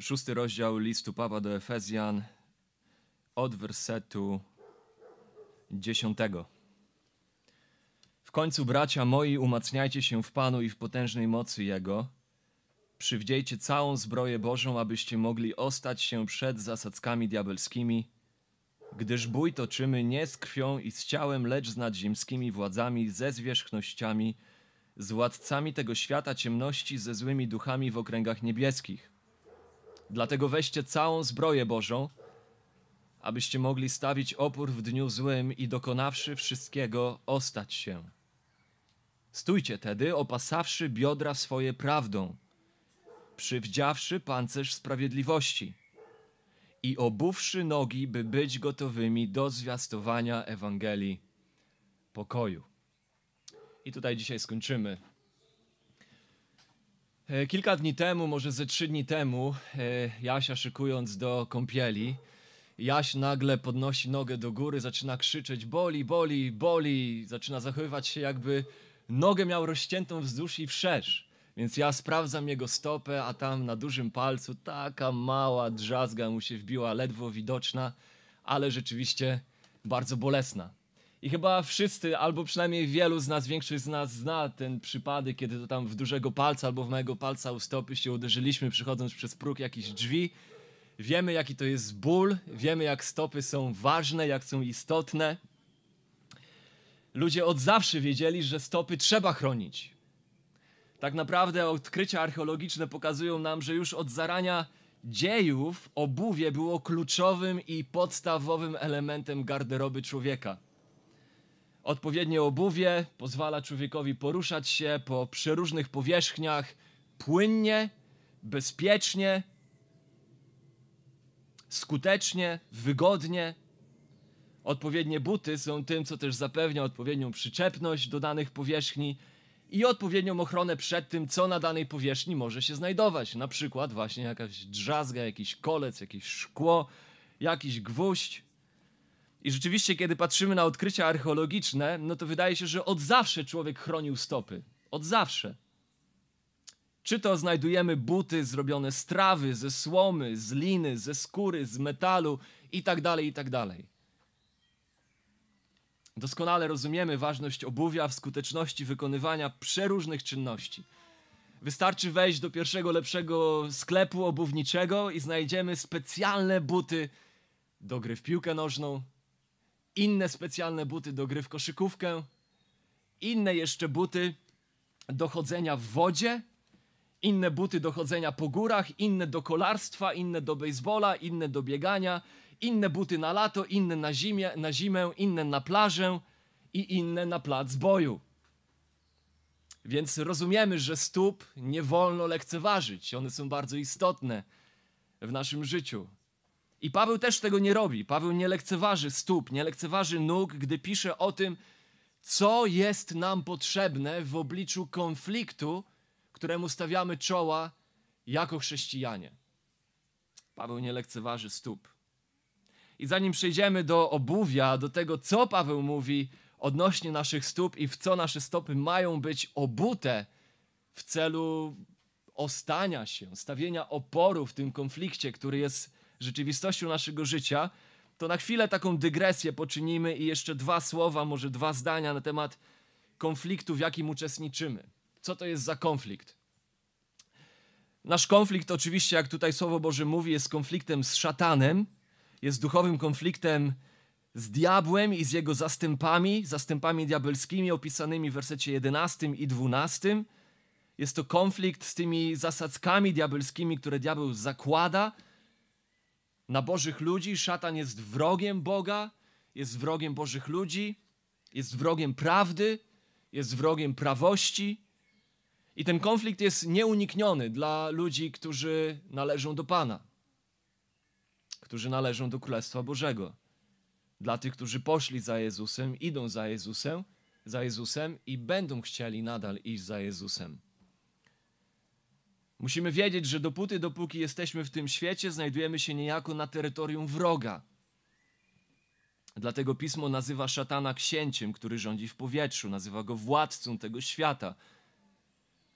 szósty rozdział listu Pawła do Efezjan od wersetu dziesiątego. W końcu, bracia moi, umacniajcie się w Panu i w potężnej mocy Jego. Przywdziejcie całą zbroję Bożą, abyście mogli ostać się przed zasadzkami diabelskimi, gdyż bój toczymy nie z krwią i z ciałem, lecz z nadziemskimi władzami, ze zwierzchnościami, z władcami tego świata ciemności, ze złymi duchami w okręgach niebieskich. Dlatego weźcie całą zbroję Bożą, abyście mogli stawić opór w dniu złym i dokonawszy wszystkiego, ostać się. Stójcie tedy, opasawszy biodra swoje prawdą, przywdziawszy pancerz sprawiedliwości i obuwszy nogi, by być gotowymi do zwiastowania Ewangelii pokoju. I tutaj dzisiaj skończymy. E, Kilka dni temu, może ze trzy dni temu, e, Jasia szykując do kąpieli, Jaś nagle podnosi nogę do góry, zaczyna krzyczeć boli, boli, boli, zaczyna zachowywać się jakby nogę miał rozciętą wzdłuż i wszerz. Więc ja sprawdzam jego stopę, a tam na dużym palcu taka mała drzazga mu się wbiła, ledwo widoczna, ale rzeczywiście bardzo bolesna. I chyba wszyscy, albo przynajmniej wielu z nas, większość z nas zna ten przypadek, kiedy to tam w dużego palca albo w małego palca u stopy się uderzyliśmy, przychodząc przez próg jakichś drzwi. Wiemy, jaki to jest ból, wiemy, jak stopy są ważne, jak są istotne. Ludzie od zawsze wiedzieli, że stopy trzeba chronić. Tak naprawdę odkrycia archeologiczne pokazują nam, że już od zarania dziejów obuwie było kluczowym i podstawowym elementem garderoby człowieka. Odpowiednie obuwie pozwala człowiekowi poruszać się po przeróżnych powierzchniach płynnie, bezpiecznie, skutecznie, wygodnie. Odpowiednie buty są tym, co też zapewnia odpowiednią przyczepność do danych powierzchni i odpowiednią ochronę przed tym, co na danej powierzchni może się znajdować. Na przykład właśnie jakaś drzazga, jakiś kolec, jakieś szkło, jakiś gwóźdź. I rzeczywiście, kiedy patrzymy na odkrycia archeologiczne, no to wydaje się, że od zawsze człowiek chronił stopy. Od zawsze. Czy to znajdujemy buty zrobione z trawy, ze słomy, z liny, ze skóry, z metalu i tak dalej, i tak dalej. Doskonale rozumiemy ważność obuwia w skuteczności wykonywania przeróżnych czynności. Wystarczy wejść do pierwszego lepszego sklepu obuwniczego i znajdziemy specjalne buty do gry w piłkę nożną, inne specjalne buty do gry w koszykówkę, inne jeszcze buty do chodzenia w wodzie, inne buty do chodzenia po górach, inne do kolarstwa, inne do baseballa, inne do biegania, inne buty na lato, inne na, zimie, na zimę, inne na plażę i inne na plac boju. Więc rozumiemy, że stóp nie wolno lekceważyć. One są bardzo istotne w naszym życiu. I Paweł też tego nie robi. Paweł nie lekceważy stóp, nie lekceważy nóg, gdy pisze o tym, co jest nam potrzebne w obliczu konfliktu, któremu stawiamy czoła jako chrześcijanie. Paweł nie lekceważy stóp. I zanim przejdziemy do obuwia, do tego, co Paweł mówi odnośnie naszych stóp i w co nasze stopy mają być obute w celu ostania się, stawienia oporu w tym konflikcie, który jest rzeczywistością naszego życia, to na chwilę taką dygresję poczynimy i jeszcze dwa słowa, może dwa zdania na temat konfliktu, w jakim uczestniczymy. Co to jest za konflikt? Nasz konflikt, oczywiście, jak tutaj Słowo Boże mówi, jest konfliktem z szatanem, jest duchowym konfliktem z diabłem i z jego zastępami, zastępami diabelskimi opisanymi w wersecie 11 i 12. Jest to konflikt z tymi zasadzkami diabelskimi, które diabeł zakłada na Bożych ludzi. Szatan jest wrogiem Boga, jest wrogiem Bożych ludzi, jest wrogiem prawdy, jest wrogiem prawości. I ten konflikt jest nieunikniony dla ludzi, którzy należą do Pana, którzy należą do Królestwa Bożego. Dla tych, którzy poszli za Jezusem, idą za Jezusem, za Jezusem i będą chcieli nadal iść za Jezusem. Musimy wiedzieć, że dopóty, dopóki jesteśmy w tym świecie, znajdujemy się niejako na terytorium wroga. Dlatego pismo nazywa szatana księciem, który rządzi w powietrzu, nazywa go władcą tego świata.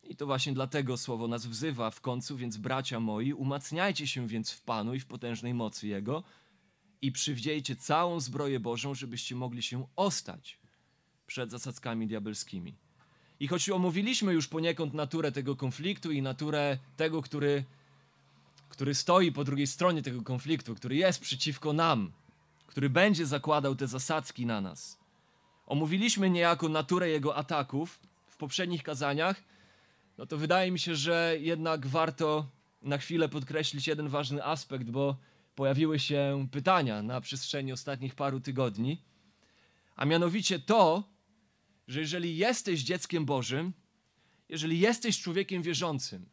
I to właśnie dlatego słowo nas wzywa w końcu, więc bracia moi, umacniajcie się więc w Panu i w potężnej mocy Jego i przywdziejcie całą zbroję Bożą, żebyście mogli się ostać przed zasadzkami diabelskimi. I choć omówiliśmy już poniekąd naturę tego konfliktu i naturę tego, który, który stoi po drugiej stronie tego konfliktu, który jest przeciwko nam, który będzie zakładał te zasadzki na nas. Omówiliśmy niejako naturę jego ataków w poprzednich kazaniach, no to wydaje mi się, że jednak warto na chwilę podkreślić jeden ważny aspekt, bo pojawiły się pytania na przestrzeni ostatnich paru tygodni, a mianowicie to, że jeżeli jesteś dzieckiem Bożym, jeżeli jesteś człowiekiem wierzącym,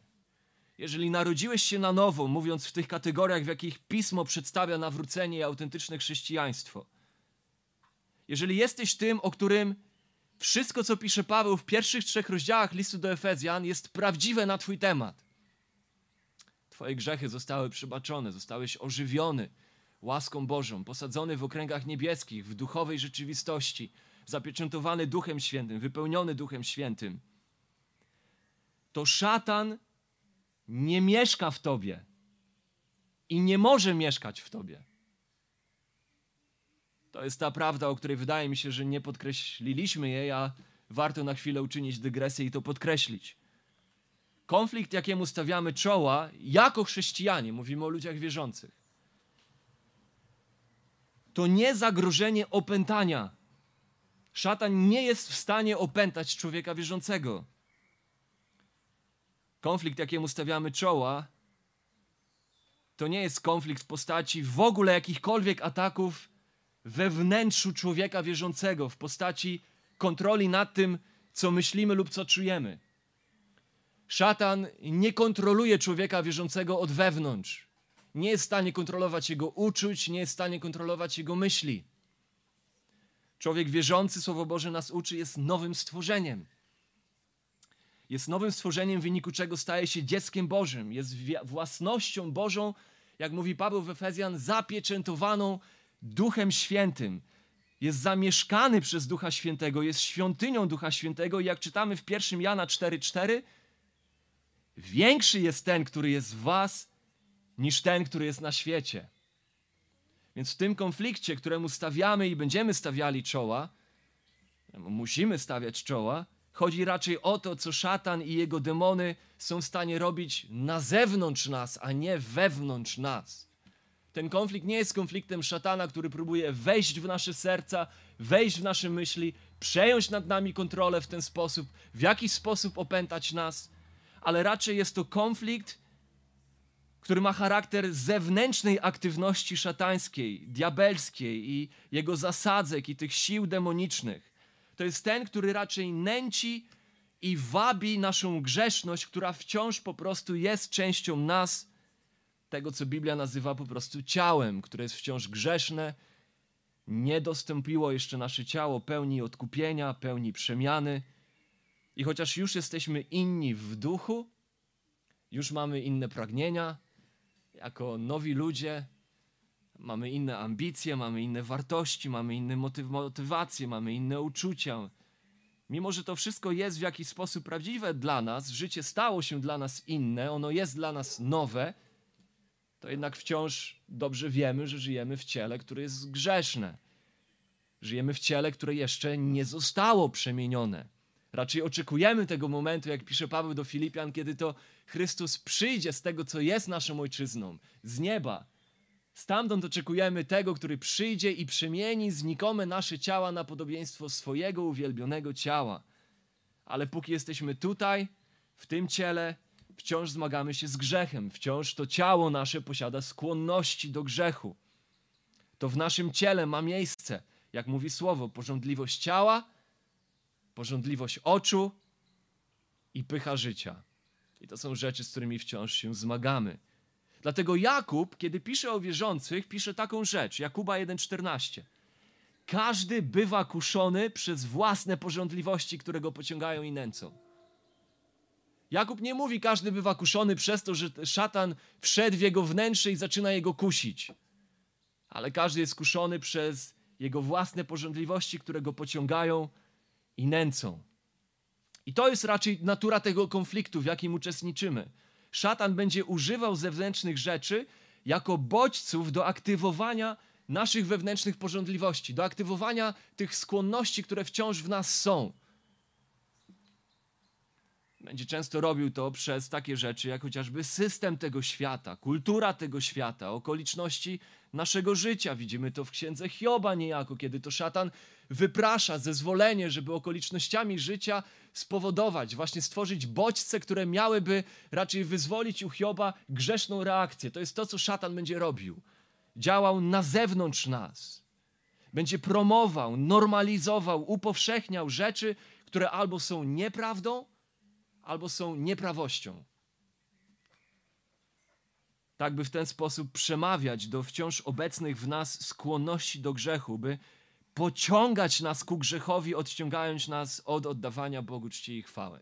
jeżeli narodziłeś się na nowo, mówiąc w tych kategoriach, w jakich pismo przedstawia nawrócenie i autentyczne chrześcijaństwo, jeżeli jesteś tym, o którym wszystko, co pisze Paweł w pierwszych trzech rozdziałach listu do Efezjan, jest prawdziwe na Twój temat. Twoje grzechy zostały przebaczone, zostałeś ożywiony łaską Bożą, posadzony w okręgach niebieskich, w duchowej rzeczywistości, zapieczętowany Duchem Świętym, wypełniony Duchem Świętym. To szatan nie mieszka w tobie i nie może mieszkać w tobie. To jest ta prawda, o której wydaje mi się, że nie podkreśliliśmy jej, a warto na chwilę uczynić dygresję i to podkreślić. Konflikt, jakiemu stawiamy czoła, jako chrześcijanie, mówimy o ludziach wierzących, to nie zagrożenie opętania. Szatan nie jest w stanie opętać człowieka wierzącego. Konflikt, jakiemu stawiamy czoła, to nie jest konflikt w postaci w ogóle jakichkolwiek ataków we wnętrzu człowieka wierzącego, w postaci kontroli nad tym, co myślimy lub co czujemy. Szatan nie kontroluje człowieka wierzącego od wewnątrz. Nie jest w stanie kontrolować jego uczuć, nie jest w stanie kontrolować jego myśli. Człowiek wierzący, Słowo Boże nas uczy, jest nowym stworzeniem. Jest nowym stworzeniem, w wyniku czego staje się dzieckiem Bożym. Jest własnością Bożą, jak mówi Paweł w Efezjan, zapieczętowaną Duchem Świętym. Jest zamieszkany przez Ducha Świętego, jest świątynią Ducha Świętego i jak czytamy w 1 Jana 4,4 większy jest ten, który jest w was, niż ten, który jest na świecie. Więc w tym konflikcie, któremu stawiamy i będziemy stawiali czoła, musimy stawiać czoła, chodzi raczej o to, co szatan i jego demony są w stanie robić na zewnątrz nas, a nie wewnątrz nas. Ten konflikt nie jest konfliktem szatana, który próbuje wejść w nasze serca, wejść w nasze myśli, przejąć nad nami kontrolę w ten sposób, w jakiś sposób opętać nas, ale raczej jest to konflikt, który ma charakter zewnętrznej aktywności szatańskiej, diabelskiej i jego zasadzek i tych sił demonicznych. To jest ten, który raczej nęci i wabi naszą grzeszność, która wciąż po prostu jest częścią nas tego, co Biblia nazywa po prostu ciałem, które jest wciąż grzeszne, nie dostąpiło jeszcze nasze ciało pełni odkupienia, pełni przemiany. I chociaż już jesteśmy inni w duchu, już mamy inne pragnienia, jako nowi ludzie, mamy inne ambicje, mamy inne wartości, mamy inne motyw motywacje, mamy inne uczucia. Mimo, że to wszystko jest w jakiś sposób prawdziwe dla nas, życie stało się dla nas inne, ono jest dla nas nowe, to jednak wciąż dobrze wiemy, że żyjemy w ciele, które jest grzeszne. Żyjemy w ciele, które jeszcze nie zostało przemienione. Raczej oczekujemy tego momentu, jak pisze Paweł do Filipian, kiedy to Chrystus przyjdzie z tego, co jest naszą ojczyzną, z nieba. Stamtąd oczekujemy tego, który przyjdzie i przemieni znikome nasze ciała na podobieństwo swojego uwielbionego ciała. Ale póki jesteśmy tutaj, w tym ciele, wciąż zmagamy się z grzechem, wciąż to ciało nasze posiada skłonności do grzechu. To w naszym ciele ma miejsce, jak mówi słowo, porządliwość ciała, porządliwość oczu i pycha życia. I to są rzeczy, z którymi wciąż się zmagamy. Dlatego Jakub, kiedy pisze o wierzących, pisze taką rzecz, Jakuba 1,14. Każdy bywa kuszony przez własne porządliwości, które go pociągają i nęcą. Jakub nie mówi, każdy bywa kuszony przez to, że szatan wszedł w jego wnętrze i zaczyna jego kusić. Ale każdy jest kuszony przez jego własne porządliwości, które go pociągają i nęcą. I to jest raczej natura tego konfliktu, w jakim uczestniczymy. Szatan będzie używał zewnętrznych rzeczy jako bodźców do aktywowania naszych wewnętrznych porządliwości, do aktywowania tych skłonności, które wciąż w nas są. Będzie często robił to przez takie rzeczy, jak chociażby system tego świata, kultura tego świata, okoliczności naszego życia. Widzimy to w księdze Hioba niejako, kiedy to szatan wyprasza zezwolenie, żeby okolicznościami życia spowodować, właśnie stworzyć bodźce, które miałyby raczej wyzwolić u Hioba grzeszną reakcję. To jest to, co szatan będzie robił. Działał na zewnątrz nas. Będzie promował, normalizował, upowszechniał rzeczy, które albo są nieprawdą, albo są nieprawością. Tak, by w ten sposób przemawiać do wciąż obecnych w nas skłonności do grzechu, by pociągać nas ku grzechowi, odciągając nas od oddawania Bogu czci i chwały.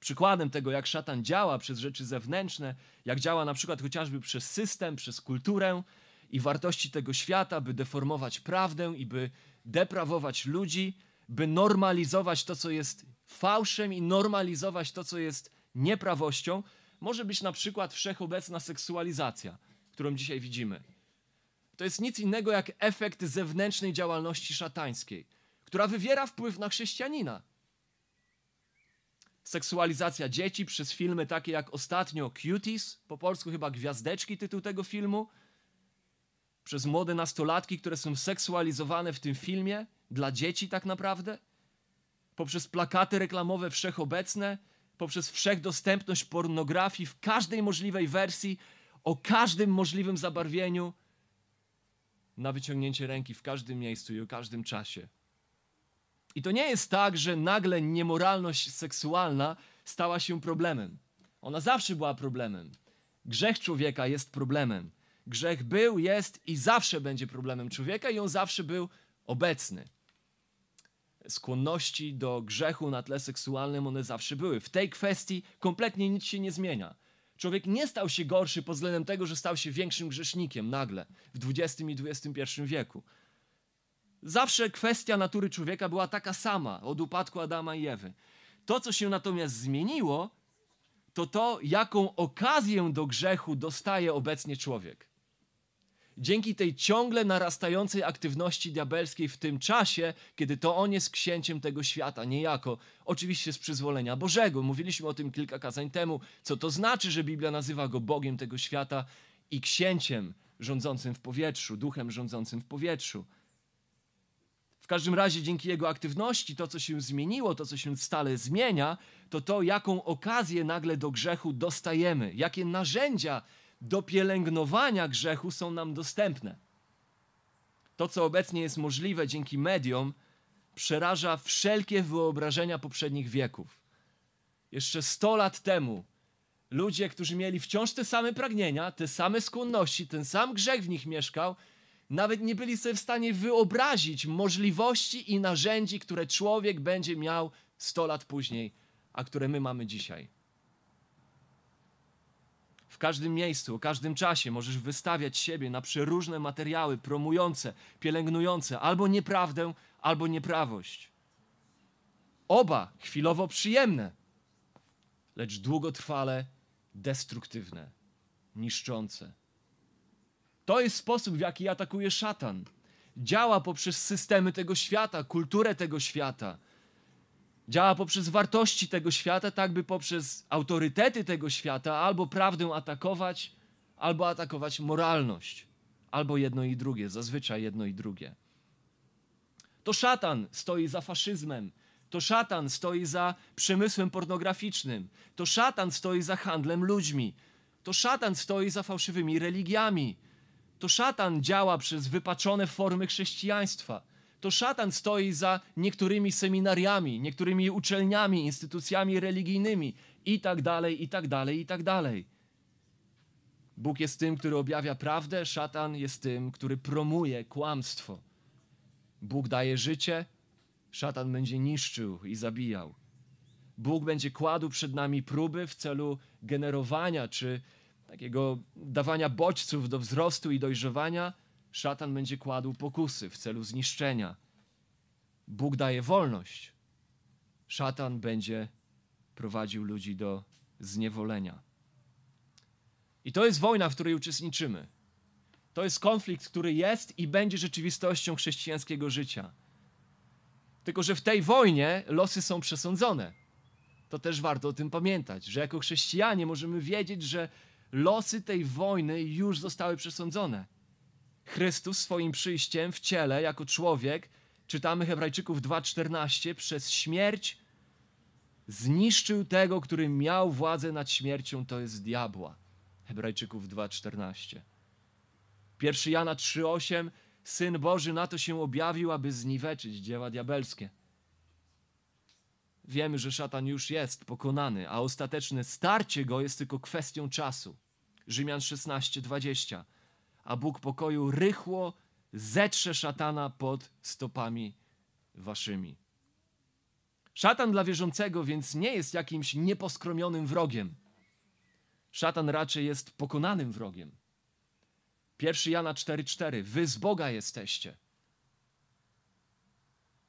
Przykładem tego, jak szatan działa przez rzeczy zewnętrzne, jak działa na przykład chociażby przez system, przez kulturę i wartości tego świata, by deformować prawdę i by deprawować ludzi, by normalizować to, co jest fałszem i normalizować to, co jest nieprawością, może być na przykład wszechobecna seksualizacja, którą dzisiaj widzimy. To jest nic innego jak efekt zewnętrznej działalności szatańskiej, która wywiera wpływ na chrześcijanina. Seksualizacja dzieci przez filmy takie jak ostatnio Cuties, po polsku chyba Gwiazdeczki tytuł tego filmu, przez młode nastolatki, które są seksualizowane w tym filmie, dla dzieci tak naprawdę, poprzez plakaty reklamowe wszechobecne, poprzez wszechdostępność pornografii w każdej możliwej wersji, o każdym możliwym zabarwieniu, na wyciągnięcie ręki w każdym miejscu i o każdym czasie. I to nie jest tak, że nagle niemoralność seksualna stała się problemem. Ona zawsze była problemem. Grzech człowieka jest problemem. Grzech był, jest i zawsze będzie problemem człowieka, i on zawsze był obecny. Skłonności do grzechu na tle seksualnym one zawsze były. W tej kwestii kompletnie nic się nie zmienia. Człowiek nie stał się gorszy pod względem tego, że stał się większym grzesznikiem nagle w XX i XXI wieku. Zawsze kwestia natury człowieka była taka sama od upadku Adama i Ewy. To, co się natomiast zmieniło, to to, jaką okazję do grzechu dostaje obecnie człowiek. Dzięki tej ciągle narastającej aktywności diabelskiej w tym czasie, kiedy to on jest księciem tego świata, niejako, oczywiście z przyzwolenia Bożego. Mówiliśmy o tym kilka kazań temu, co to znaczy, że Biblia nazywa go Bogiem tego świata i księciem rządzącym w powietrzu, duchem rządzącym w powietrzu. W każdym razie dzięki jego aktywności, to co się zmieniło, to co się stale zmienia, to to, jaką okazję nagle do grzechu dostajemy, jakie narzędzia do pielęgnowania grzechu są nam dostępne. To, co obecnie jest możliwe dzięki mediom, przeraża wszelkie wyobrażenia poprzednich wieków. Jeszcze 100 lat temu ludzie, którzy mieli wciąż te same pragnienia, te same skłonności, ten sam grzech w nich mieszkał, nawet nie byli sobie w stanie wyobrazić możliwości i narzędzi, które człowiek będzie miał 100 lat później, a które my mamy dzisiaj. W każdym miejscu, o każdym czasie możesz wystawiać siebie na przeróżne materiały promujące, pielęgnujące albo nieprawdę, albo nieprawość. Oba chwilowo przyjemne, lecz długotrwale destruktywne, niszczące. To jest sposób, w jaki atakuje szatan. Działa poprzez systemy tego świata, kulturę tego świata. Działa poprzez wartości tego świata, tak by poprzez autorytety tego świata albo prawdę atakować, albo atakować moralność. Albo jedno i drugie, zazwyczaj jedno i drugie. To szatan stoi za faszyzmem, to szatan stoi za przemysłem pornograficznym, to szatan stoi za handlem ludźmi, to szatan stoi za fałszywymi religiami, to szatan działa przez wypaczone formy chrześcijaństwa. To szatan stoi za niektórymi seminariami, niektórymi uczelniami, instytucjami religijnymi i tak dalej, i tak dalej, i tak dalej. Bóg jest tym, który objawia prawdę, szatan jest tym, który promuje kłamstwo. Bóg daje życie, szatan będzie niszczył i zabijał. Bóg będzie kładł przed nami próby w celu generowania czy takiego dawania bodźców do wzrostu i dojrzewania, szatan będzie kładł pokusy w celu zniszczenia. Bóg daje wolność. szatan będzie prowadził ludzi do zniewolenia. I to jest wojna, w której uczestniczymy. To jest konflikt, który jest i będzie rzeczywistością chrześcijańskiego życia. Tylko, że w tej wojnie losy są przesądzone. To też warto o tym pamiętać, że jako chrześcijanie możemy wiedzieć, że losy tej wojny już zostały przesądzone. Chrystus swoim przyjściem w ciele, jako człowiek, czytamy Hebrajczyków 2:14, przez śmierć zniszczył tego, który miał władzę nad śmiercią, to jest diabła. Hebrajczyków 2:14. 1 Jana 3:8 Syn Boży na to się objawił, aby zniweczyć dzieła diabelskie. Wiemy, że szatan już jest pokonany, a ostateczne starcie go jest tylko kwestią czasu. Rzymian 16:20. A Bóg pokoju rychło zetrze szatana pod stopami waszymi. Szatan dla wierzącego więc nie jest jakimś nieposkromionym wrogiem. Szatan raczej jest pokonanym wrogiem. 1 Jana 4,4 Wy z Boga jesteście.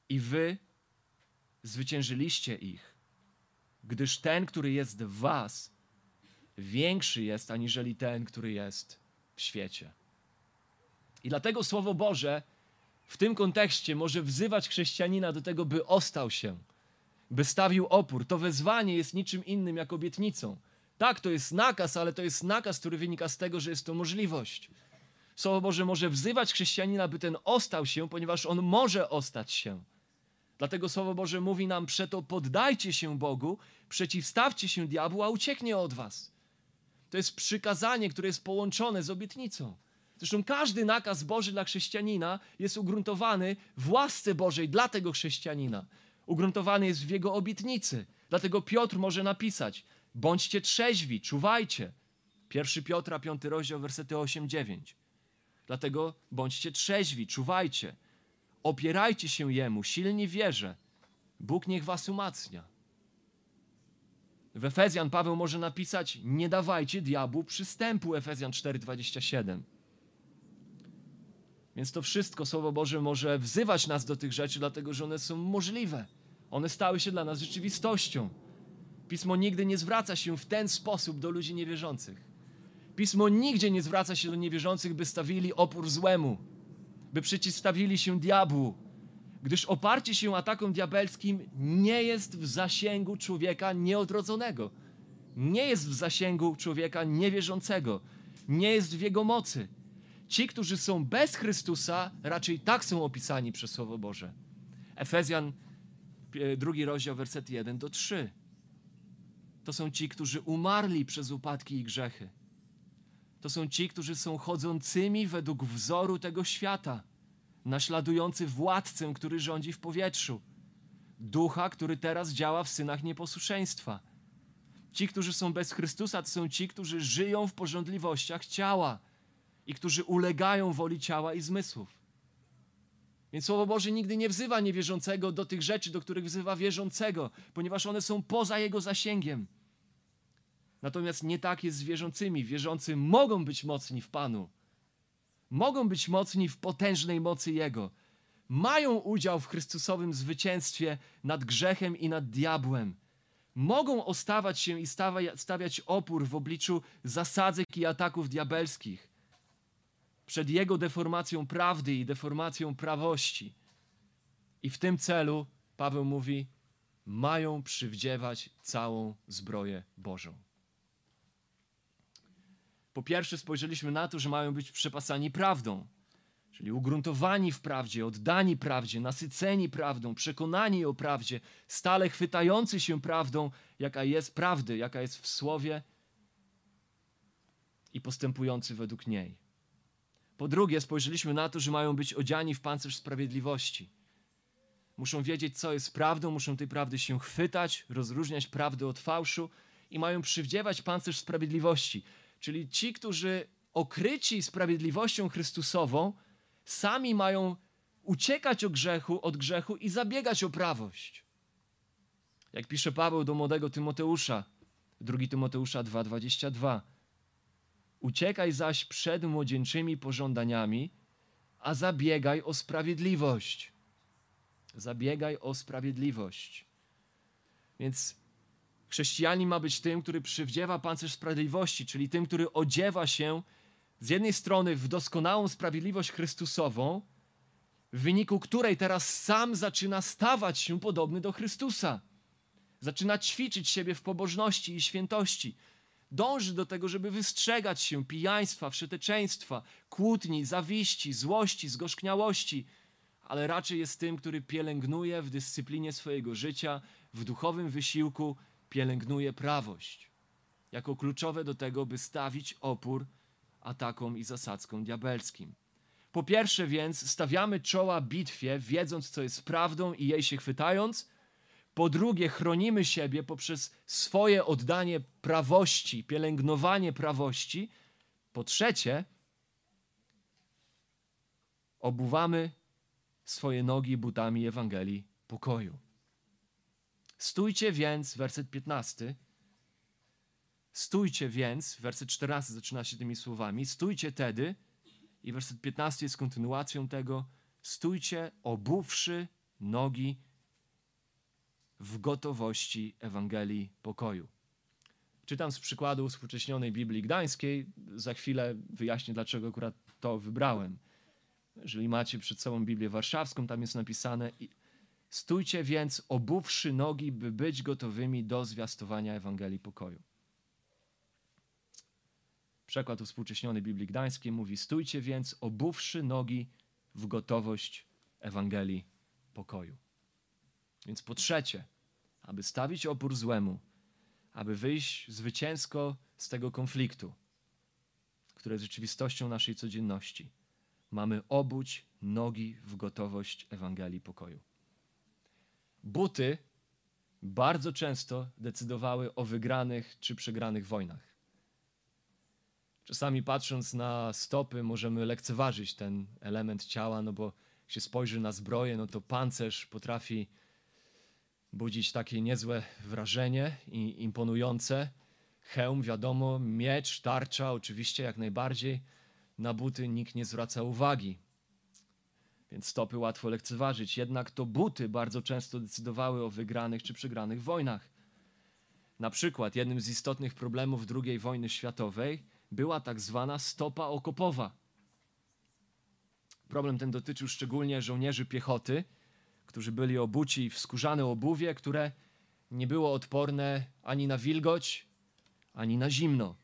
I wy zwyciężyliście ich, gdyż ten, który jest w was, większy jest aniżeli ten, który jest w świecie. I dlatego Słowo Boże w tym kontekście może wzywać chrześcijanina do tego, by ostał się, by stawił opór. To wezwanie jest niczym innym jak obietnicą. Tak, to jest nakaz, ale to jest nakaz, który wynika z tego, że jest to możliwość. Słowo Boże może wzywać chrześcijanina, by ten ostał się, ponieważ on może ostać się. Dlatego Słowo Boże mówi nam: Przeto poddajcie się Bogu, przeciwstawcie się diabłu, a ucieknie od was. To jest przykazanie, które jest połączone z obietnicą. Zresztą każdy nakaz Boży dla chrześcijanina jest ugruntowany w łasce Bożej dla tego chrześcijanina. Ugruntowany jest w jego obietnicy. Dlatego Piotr może napisać: Bądźcie trzeźwi, czuwajcie. 1 Piotra, 5 rozdział, wersety 8-9. Dlatego bądźcie trzeźwi, czuwajcie. Opierajcie się Jemu, silni wierze. Bóg niech was umacnia. W Efezjan Paweł może napisać: Nie dawajcie diabłu przystępu, Efezjan 4:27. Więc to wszystko Słowo Boże może wzywać nas do tych rzeczy, dlatego że one są możliwe. One stały się dla nas rzeczywistością. Pismo nigdy nie zwraca się w ten sposób do ludzi niewierzących. Pismo nigdzie nie zwraca się do niewierzących, by stawili opór złemu, by przeciwstawili się diabłu, gdyż oparcie się atakom diabelskim nie jest w zasięgu człowieka nieodrodzonego, nie jest w zasięgu człowieka niewierzącego, nie jest w jego mocy. Ci, którzy są bez Chrystusa, raczej tak są opisani przez Słowo Boże. Efezjan, e, drugi rozdział, werset 1 do 3. To są ci, którzy umarli przez upadki i grzechy. To są ci, którzy są chodzącymi według wzoru tego świata, naśladujący władcę, który rządzi w powietrzu, ducha, który teraz działa w synach nieposłuszeństwa. Ci, którzy są bez Chrystusa, to są ci, którzy żyją w porządliwościach ciała i którzy ulegają woli ciała i zmysłów. Więc Słowo Boże nigdy nie wzywa niewierzącego do tych rzeczy, do których wzywa wierzącego, ponieważ one są poza jego zasięgiem. Natomiast nie tak jest z wierzącymi. Wierzący mogą być mocni w Panu. Mogą być mocni w potężnej mocy Jego. Mają udział w Chrystusowym zwycięstwie nad grzechem i nad diabłem. Mogą ostawać się i stawiać opór w obliczu zasadzek i ataków diabelskich. Przed Jego deformacją prawdy i deformacją prawości. I w tym celu Paweł mówi, mają przywdziewać całą zbroję Bożą. Po pierwsze, spojrzeliśmy na to, że mają być przepasani prawdą, czyli ugruntowani w prawdzie, oddani prawdzie, nasyceni prawdą, przekonani o prawdzie, stale chwytający się prawdą, jaka jest prawdy, jaka jest w słowie i postępujący według niej. Po drugie, spojrzeliśmy na to, że mają być odziani w pancerz sprawiedliwości. Muszą wiedzieć, co jest prawdą, muszą tej prawdy się chwytać, rozróżniać prawdę od fałszu i mają przywdziewać pancerz sprawiedliwości. Czyli ci, którzy okryci sprawiedliwością Chrystusową, sami mają uciekać od grzechu, od grzechu i zabiegać o prawość. Jak pisze Paweł do młodego Tymoteusza, 2 Tymoteusza 2:22. Uciekaj zaś przed młodzieńczymi pożądaniami, a zabiegaj o sprawiedliwość. Zabiegaj o sprawiedliwość. Więc chrześcijanin ma być tym, który przywdziewa pancerz sprawiedliwości, czyli tym, który odziewa się z jednej strony w doskonałą sprawiedliwość Chrystusową, w wyniku której teraz sam zaczyna stawać się podobny do Chrystusa. Zaczyna ćwiczyć siebie w pobożności i świętości. Dąży do tego, żeby wystrzegać się pijaństwa, wszeteczeństwa, kłótni, zawiści, złości, zgorzkniałości, ale raczej jest tym, który pielęgnuje w dyscyplinie swojego życia, w duchowym wysiłku, pielęgnuje prawość. Jako kluczowe do tego, by stawić opór atakom i zasadzkom diabelskim. Po pierwsze więc stawiamy czoła bitwie, wiedząc co jest prawdą i jej się chwytając. Po drugie chronimy siebie poprzez swoje oddanie prawości, pielęgnowanie prawości. Po trzecie obuwamy swoje nogi butami Ewangelii pokoju. Stójcie więc, werset 15. Stójcie więc, werset 14 zaczyna się tymi słowami. Stójcie tedy, i werset 15 jest kontynuacją tego. Stójcie, obuwszy nogi w gotowości Ewangelii pokoju. Czytam z przykładu współcześnionej Biblii Gdańskiej. Za chwilę wyjaśnię, dlaczego akurat to wybrałem. Jeżeli macie przed sobą Biblię Warszawską, tam jest napisane: Stójcie więc, obuwszy nogi, by być gotowymi do zwiastowania Ewangelii pokoju. Przekład współcześniony Biblii Gdańskiej mówi: Stójcie więc, obuwszy nogi w gotowość Ewangelii pokoju. Więc po trzecie, aby stawić opór złemu, aby wyjść zwycięsko z tego konfliktu, który jest rzeczywistością naszej codzienności, mamy obuć nogi w gotowość Ewangelii pokoju. Buty bardzo często decydowały o wygranych czy przegranych wojnach. Czasami patrząc na stopy, możemy lekceważyć ten element ciała, no bo jak się spojrzy na zbroję, no to pancerz potrafi budzić takie niezłe wrażenie i imponujące. Hełm, wiadomo, miecz, tarcza, oczywiście jak najbardziej. Na buty nikt nie zwraca uwagi, więc stopy łatwo lekceważyć. Jednak to buty bardzo często decydowały o wygranych czy przegranych wojnach. Na przykład jednym z istotnych problemów II wojny światowej była tak zwana stopa okopowa. Problem ten dotyczył szczególnie żołnierzy piechoty, którzy byli obuci w skórzane obuwie, które nie było odporne ani na wilgoć, ani na zimno.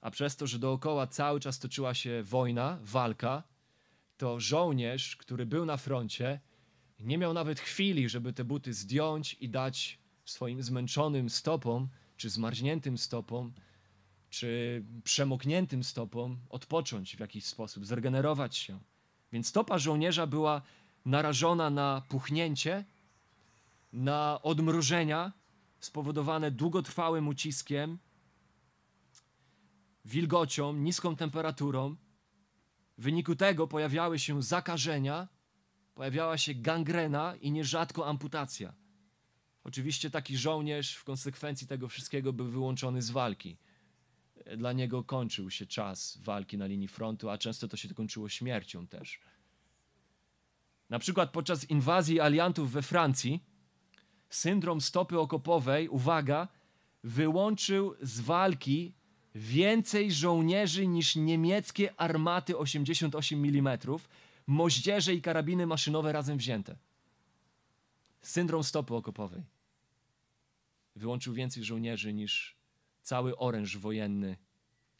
A przez to, że dookoła cały czas toczyła się wojna, walka, to żołnierz, który był na froncie, nie miał nawet chwili, żeby te buty zdjąć i dać swoim zmęczonym stopom, czy zmarzniętym stopom, czy przemokniętym stopom odpocząć w jakiś sposób, zregenerować się. Więc stopa żołnierza była narażona na puchnięcie, na odmrożenia spowodowane długotrwałym uciskiem, wilgocią, niską temperaturą. W wyniku tego pojawiały się zakażenia, pojawiała się gangrena i nierzadko amputacja. Oczywiście taki żołnierz w konsekwencji tego wszystkiego był wyłączony z walki dla niego kończył się czas walki na linii frontu, a często to się kończyło śmiercią też. Na przykład podczas inwazji aliantów we Francji syndrom stopy okopowej, uwaga, wyłączył z walki więcej żołnierzy niż niemieckie armaty 88 mm, moździerze i karabiny maszynowe razem wzięte. Syndrom stopy okopowej wyłączył więcej żołnierzy niż cały oręż wojenny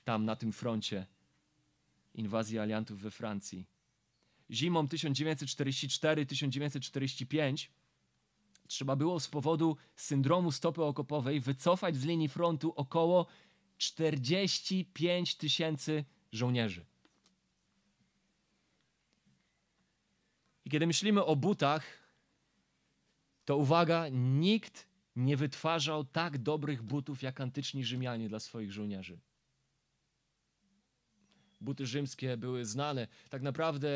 tam na tym froncie inwazji aliantów we Francji. Zimą 1944-1945 trzeba było z powodu syndromu stopy okopowej wycofać z linii frontu około 45 tysięcy żołnierzy. I kiedy myślimy o butach, to uwaga, nikt nie wytwarzał tak dobrych butów jak antyczni Rzymianie dla swoich żołnierzy. Buty rzymskie były znane. Tak naprawdę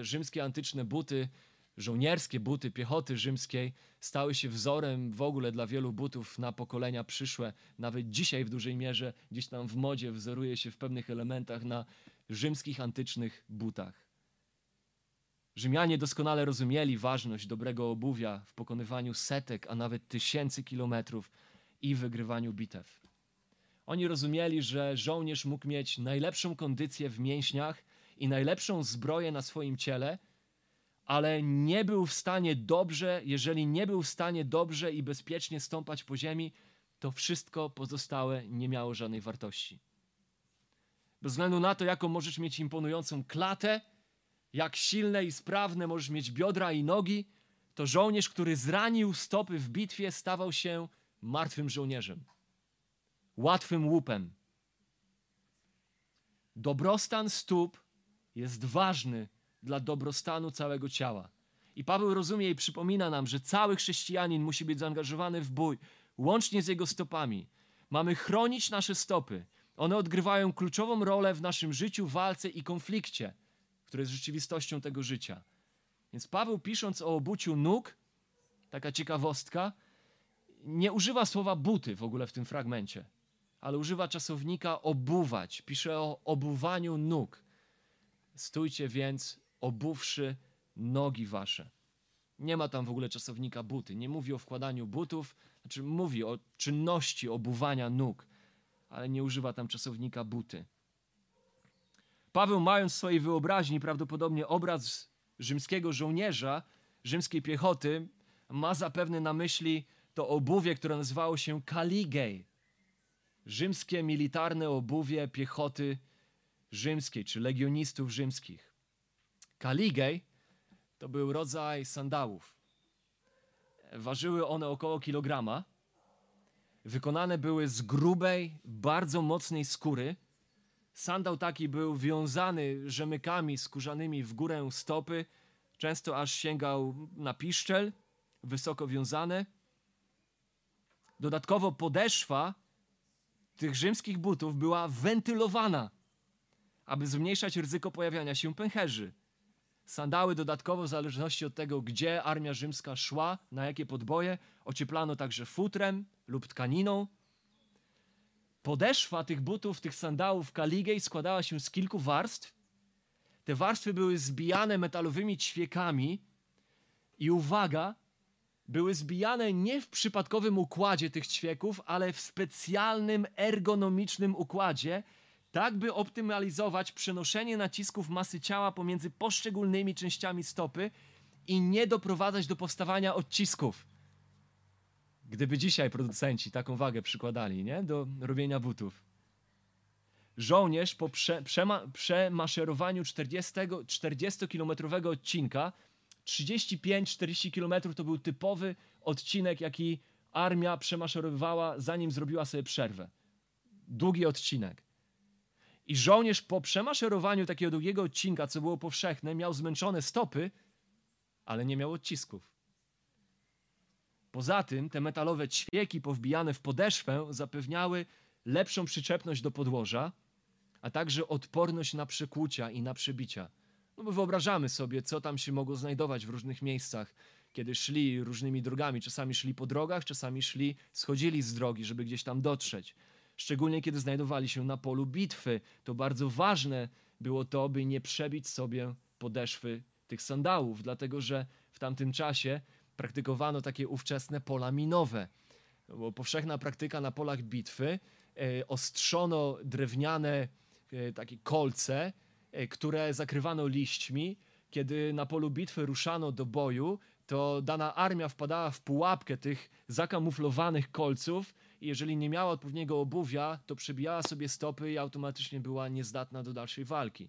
te rzymskie antyczne buty, żołnierskie buty piechoty rzymskiej stały się wzorem w ogóle dla wielu butów na pokolenia przyszłe. Nawet dzisiaj w dużej mierze gdzieś tam w modzie wzoruje się w pewnych elementach na rzymskich antycznych butach. Rzymianie doskonale rozumieli ważność dobrego obuwia w pokonywaniu setek, a nawet tysięcy kilometrów i wygrywaniu bitew. Oni rozumieli, że żołnierz mógł mieć najlepszą kondycję w mięśniach i najlepszą zbroję na swoim ciele, ale nie był w stanie dobrze, jeżeli nie był w stanie dobrze i bezpiecznie stąpać po ziemi, to wszystko pozostałe nie miało żadnej wartości. Bez względu na to, jaką możesz mieć imponującą klatę, jak silne i sprawne możesz mieć biodra i nogi, to żołnierz, który zranił stopy w bitwie, stawał się martwym żołnierzem, łatwym łupem. Dobrostan stóp jest ważny dla dobrostanu całego ciała. I Paweł rozumie i przypomina nam, że cały chrześcijanin musi być zaangażowany w bój, łącznie z jego stopami. Mamy chronić nasze stopy. One odgrywają kluczową rolę w naszym życiu, walce i konflikcie, które jest rzeczywistością tego życia. Więc Paweł, pisząc o obuciu nóg, taka ciekawostka, nie używa słowa buty w ogóle w tym fragmencie, ale używa czasownika obuwać. Pisze o obuwaniu nóg. Stójcie więc, obuwszy nogi wasze. Nie ma tam w ogóle czasownika buty. Nie mówi o wkładaniu butów, znaczy mówi o czynności obuwania nóg, ale nie używa tam czasownika buty. Paweł, mając w swojej wyobraźni prawdopodobnie obraz rzymskiego żołnierza, rzymskiej piechoty, ma zapewne na myśli to obuwie, które nazywało się kaligej. Rzymskie militarne obuwie piechoty rzymskiej, czy legionistów rzymskich. Kaligej to był rodzaj sandałów. Ważyły one około kilograma. Wykonane były z grubej, bardzo mocnej skóry. Sandał taki był wiązany rzemykami skórzanymi w górę stopy, często aż sięgał na piszczel, wysoko wiązane. Dodatkowo podeszwa tych rzymskich butów była wentylowana, aby zmniejszać ryzyko pojawiania się pęcherzy. Sandały dodatkowo, w zależności od tego, gdzie armia rzymska szła, na jakie podboje, ocieplano także futrem lub tkaniną. Podeszwa tych butów, tych sandałów Kaligej składała się z kilku warstw. Te warstwy były zbijane metalowymi ćwiekami i uwaga, były zbijane nie w przypadkowym układzie tych ćwieków, ale w specjalnym ergonomicznym układzie, tak by optymalizować przenoszenie nacisków masy ciała pomiędzy poszczególnymi częściami stopy i nie doprowadzać do powstawania odcisków. Gdyby dzisiaj producenci taką wagę przykładali nie? do robienia butów. Żołnierz po prze, przema, przemaszerowaniu 40-kilometrowego 40 odcinka 35-40 km to był typowy odcinek, jaki armia przemaszerowywała, zanim zrobiła sobie przerwę. Długi odcinek. I żołnierz po przemaszerowaniu takiego długiego odcinka, co było powszechne, miał zmęczone stopy, ale nie miał odcisków. Poza tym te metalowe ćwieki powbijane w podeszwę zapewniały lepszą przyczepność do podłoża, a także odporność na przekłucia i na przebicia. No bo wyobrażamy sobie, co tam się mogło znajdować w różnych miejscach, kiedy szli różnymi drogami. Czasami szli po drogach, czasami szli, schodzili z drogi, żeby gdzieś tam dotrzeć. Szczególnie kiedy znajdowali się na polu bitwy, to bardzo ważne było to, by nie przebić sobie podeszwy tych sandałów, dlatego że w tamtym czasie praktykowano takie ówczesne pola minowe. Była powszechna praktyka na polach bitwy. E, ostrzono drewniane e, takie kolce, e, które zakrywano liśćmi. Kiedy na polu bitwy ruszano do boju, to dana armia wpadała w pułapkę tych zakamuflowanych kolców i jeżeli nie miała odpowiedniego obuwia, to przebijała sobie stopy i automatycznie była niezdatna do dalszej walki.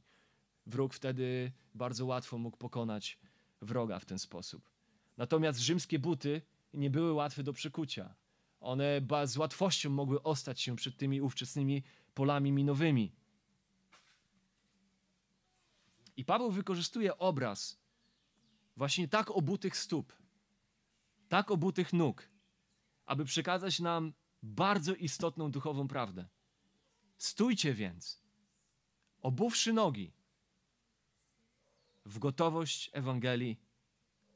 Wróg wtedy bardzo łatwo mógł pokonać wroga w ten sposób. Natomiast rzymskie buty nie były łatwe do przekucia. One z łatwością mogły ostać się przed tymi ówczesnymi polami minowymi. I Paweł wykorzystuje obraz właśnie tak obutych stóp, tak obutych nóg, aby przekazać nam bardzo istotną duchową prawdę. Stójcie więc, obuwszy nogi, w gotowość Ewangelii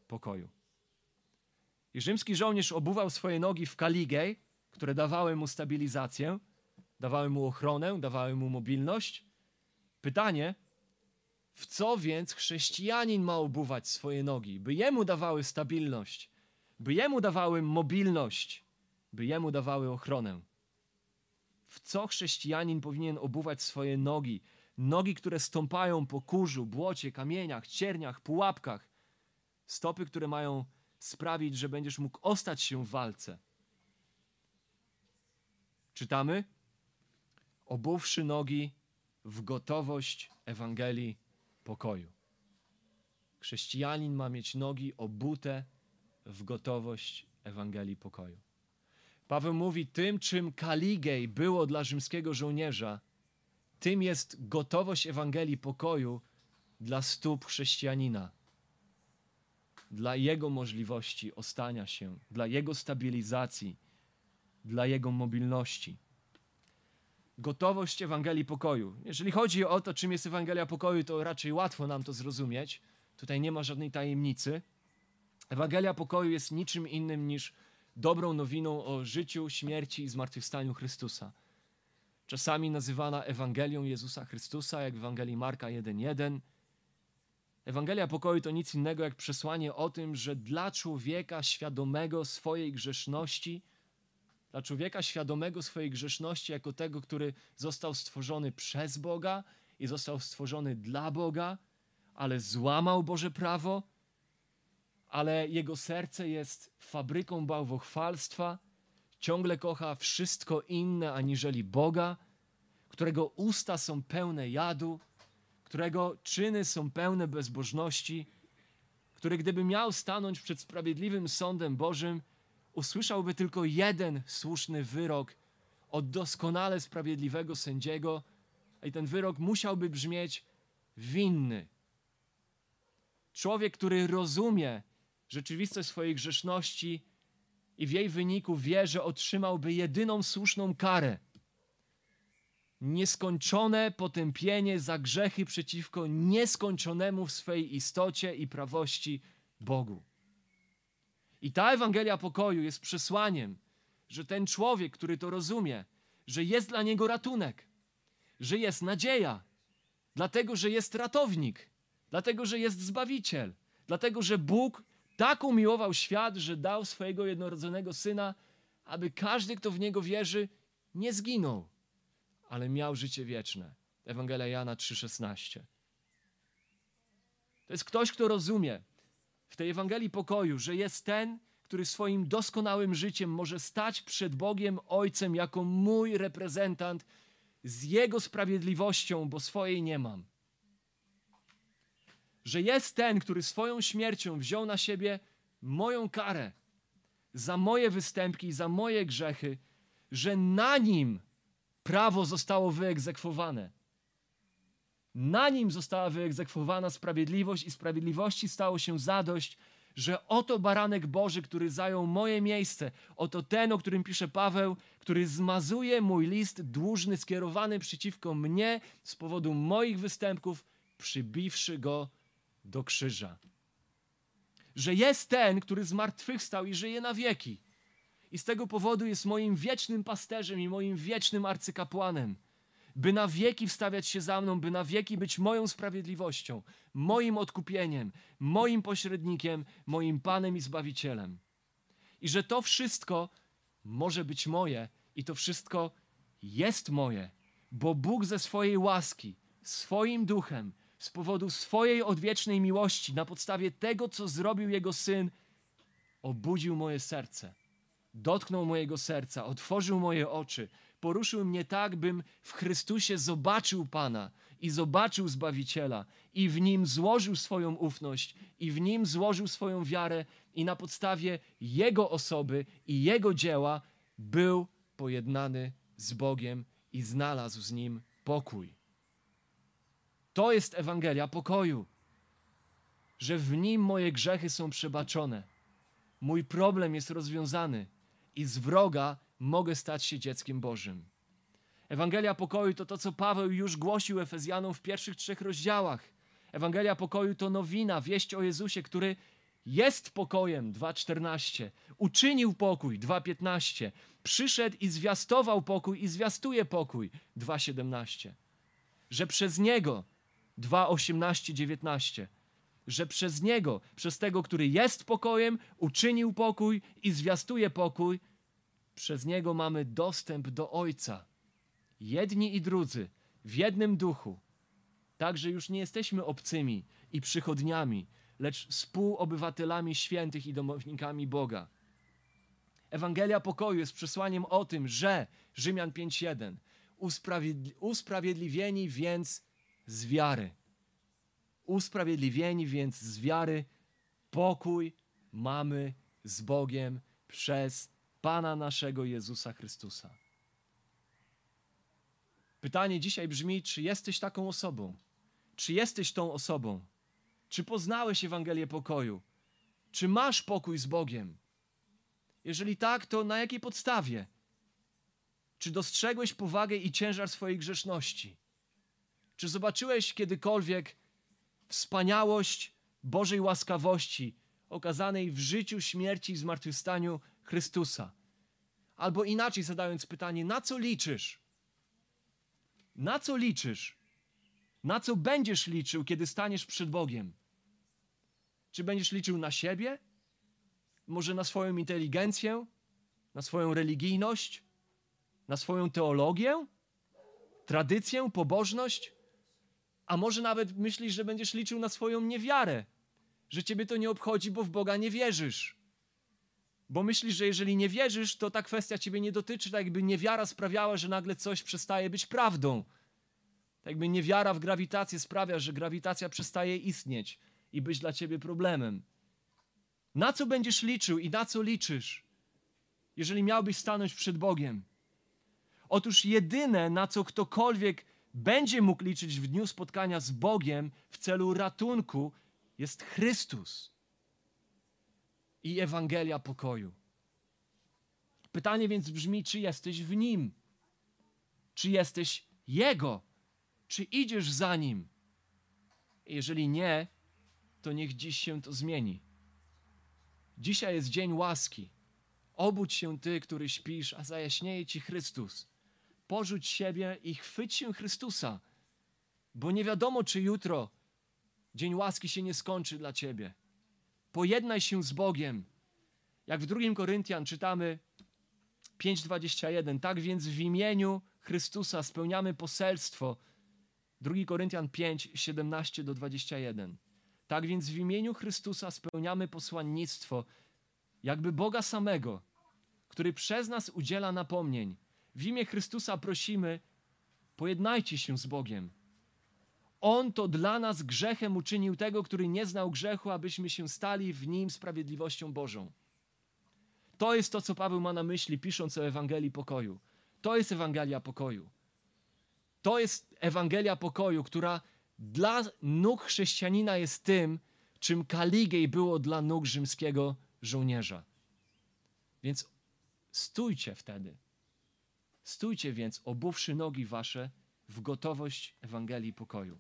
pokoju. I rzymski żołnierz obuwał swoje nogi w kaligej, które dawały mu stabilizację, dawały mu ochronę, dawały mu mobilność. Pytanie, W co więc chrześcijanin ma obuwać swoje nogi, by jemu dawały stabilność, by jemu dawały mobilność, by jemu dawały ochronę? W co chrześcijanin powinien obuwać swoje nogi? Nogi, które stąpają po kurzu, błocie, kamieniach, cierniach, pułapkach. Stopy, które mają sprawić, że będziesz mógł ostać się w walce. Czytamy: Obuwszy nogi w gotowość Ewangelii pokoju. Chrześcijanin ma mieć nogi obute w gotowość Ewangelii pokoju. Paweł mówi: Tym, czym Kaligej było dla rzymskiego żołnierza, tym jest gotowość Ewangelii pokoju dla stóp chrześcijanina, dla jego możliwości ostania się, dla jego stabilizacji, dla jego mobilności. Gotowość Ewangelii pokoju. Jeżeli chodzi o to, czym jest Ewangelia pokoju, to raczej łatwo nam to zrozumieć. Tutaj nie ma żadnej tajemnicy. Ewangelia pokoju jest niczym innym niż dobrą nowiną o życiu, śmierci i zmartwychwstaniu Chrystusa. Czasami nazywana Ewangelią Jezusa Chrystusa, jak w Ewangelii Marka 1:1. Ewangelia pokoju to nic innego jak przesłanie o tym, że dla człowieka świadomego swojej grzeszności, dla człowieka świadomego swojej grzeszności, jako tego, który został stworzony przez Boga i został stworzony dla Boga, ale złamał Boże prawo, ale jego serce jest fabryką bałwochwalstwa, ciągle kocha wszystko inne aniżeli Boga, którego usta są pełne jadu, którego czyny są pełne bezbożności, który gdyby miał stanąć przed sprawiedliwym sądem Bożym, usłyszałby tylko jeden słuszny wyrok od doskonale sprawiedliwego sędziego, i ten wyrok musiałby brzmieć winny. Człowiek, który rozumie rzeczywistość swojej grzeszności i w jej wyniku wie, że otrzymałby jedyną słuszną karę. Nieskończone potępienie za grzechy przeciwko nieskończonemu w swej istocie i prawości Bogu. I ta Ewangelia pokoju jest przesłaniem, że ten człowiek, który to rozumie, że jest dla niego ratunek, że jest nadzieja, dlatego że jest ratownik, dlatego że jest zbawiciel, dlatego że Bóg tak umiłował świat, że dał swojego jednorodzonego syna, aby każdy, kto w niego wierzy, nie zginął, ale miał życie wieczne. Ewangelia Jana 3,16. To jest ktoś, kto rozumie w tej Ewangelii pokoju, że jest ten, który swoim doskonałym życiem może stać przed Bogiem Ojcem jako mój reprezentant z Jego sprawiedliwością, bo swojej nie mam że jest ten, który swoją śmiercią wziął na siebie moją karę za moje występki, za moje grzechy, że na nim prawo zostało wyegzekwowane. Na nim została wyegzekwowana sprawiedliwość i sprawiedliwości stało się zadość, że oto baranek Boży, który zajął moje miejsce, oto ten, o którym pisze Paweł, który zmazuje mój list dłużny skierowany przeciwko mnie z powodu moich występków, przybiwszy go do krzyża. Że jest ten, który zmartwychwstał i żyje na wieki. I z tego powodu jest moim wiecznym pasterzem i moim wiecznym arcykapłanem. By na wieki wstawiać się za mną, by na wieki być moją sprawiedliwością, moim odkupieniem, moim pośrednikiem, moim Panem i Zbawicielem. I że to wszystko może być moje i to wszystko jest moje, bo Bóg ze swojej łaski, swoim duchem, z powodu swojej odwiecznej miłości, na podstawie tego, co zrobił Jego Syn, obudził moje serce, dotknął mojego serca, otworzył moje oczy, poruszył mnie tak, bym w Chrystusie zobaczył Pana i zobaczył Zbawiciela i w Nim złożył swoją ufność i w Nim złożył swoją wiarę i na podstawie Jego osoby i Jego dzieła był pojednany z Bogiem i znalazł z Nim pokój. To jest Ewangelia pokoju, że w nim moje grzechy są przebaczone, mój problem jest rozwiązany i z wroga mogę stać się dzieckiem Bożym. Ewangelia pokoju to to, co Paweł już głosił Efezjanom w pierwszych trzech rozdziałach. Ewangelia pokoju to nowina, wieść o Jezusie, który jest pokojem 2.14, uczynił pokój 2.15, przyszedł i zwiastował pokój i zwiastuje pokój 2.17. Że przez Niego 2, 18, 19. Że przez Niego, przez tego, który jest pokojem, uczynił pokój i zwiastuje pokój, przez Niego mamy dostęp do Ojca. Jedni i drudzy, w jednym duchu. Także już nie jesteśmy obcymi i przychodniami, lecz współobywatelami świętych i domownikami Boga. Ewangelia pokoju jest przesłaniem o tym, że Rzymian 5:1 usprawiedli usprawiedliwieni więc z wiary. Usprawiedliwieni więc z wiary pokój mamy z Bogiem przez Pana naszego Jezusa Chrystusa. Pytanie dzisiaj brzmi: czy jesteś taką osobą? Czy jesteś tą osobą? Czy poznałeś Ewangelię pokoju? Czy masz pokój z Bogiem? Jeżeli tak, to na jakiej podstawie? Czy dostrzegłeś powagę i ciężar swojej grzeszności? Czy zobaczyłeś kiedykolwiek wspaniałość Bożej łaskawości okazanej w życiu, śmierci i zmartwychwstaniu Chrystusa? Albo inaczej zadając pytanie, na co liczysz? Na co liczysz? Na co będziesz liczył, kiedy staniesz przed Bogiem? Czy będziesz liczył na siebie? Może na swoją inteligencję? Na swoją religijność? Na swoją teologię? Tradycję? Pobożność? A może nawet myślisz, że będziesz liczył na swoją niewiarę? Że ciebie to nie obchodzi, bo w Boga nie wierzysz? Bo myślisz, że jeżeli nie wierzysz, to ta kwestia ciebie nie dotyczy, tak jakby niewiara sprawiała, że nagle coś przestaje być prawdą. Tak jakby niewiara w grawitację sprawia, że grawitacja przestaje istnieć i być dla ciebie problemem. Na co będziesz liczył i na co liczysz, jeżeli miałbyś stanąć przed Bogiem? Otóż jedyne, na co ktokolwiek będzie mógł liczyć w dniu spotkania z Bogiem w celu ratunku, jest Chrystus i Ewangelia pokoju. Pytanie więc brzmi, czy jesteś w Nim? Czy jesteś Jego? Czy idziesz za Nim? Jeżeli nie, to niech dziś się to zmieni. Dzisiaj jest dzień łaski. Obudź się Ty, który śpisz, a zajaśnieje Ci Chrystus. Porzuć siebie i chwyć się Chrystusa, bo nie wiadomo, czy jutro dzień łaski się nie skończy dla Ciebie. Pojednaj się z Bogiem. Jak w 2 Koryntian czytamy 5:21. Tak więc w imieniu Chrystusa spełniamy poselstwo. 2 Koryntian 5, 17 do 21. Tak więc w imieniu Chrystusa spełniamy posłannictwo, jakby Boga samego, który przez nas udziela napomnień. W imię Chrystusa prosimy, pojednajcie się z Bogiem. On to dla nas grzechem uczynił tego, który nie znał grzechu, abyśmy się stali w nim sprawiedliwością Bożą. To jest to, co Paweł ma na myśli, pisząc o Ewangelii pokoju. To jest Ewangelia pokoju. To jest Ewangelia pokoju, która dla nóg chrześcijanina jest tym, czym Kaligej było dla nóg rzymskiego żołnierza. Więc stójcie wtedy. Stójcie więc, obuwszy nogi wasze w gotowość Ewangelii pokoju.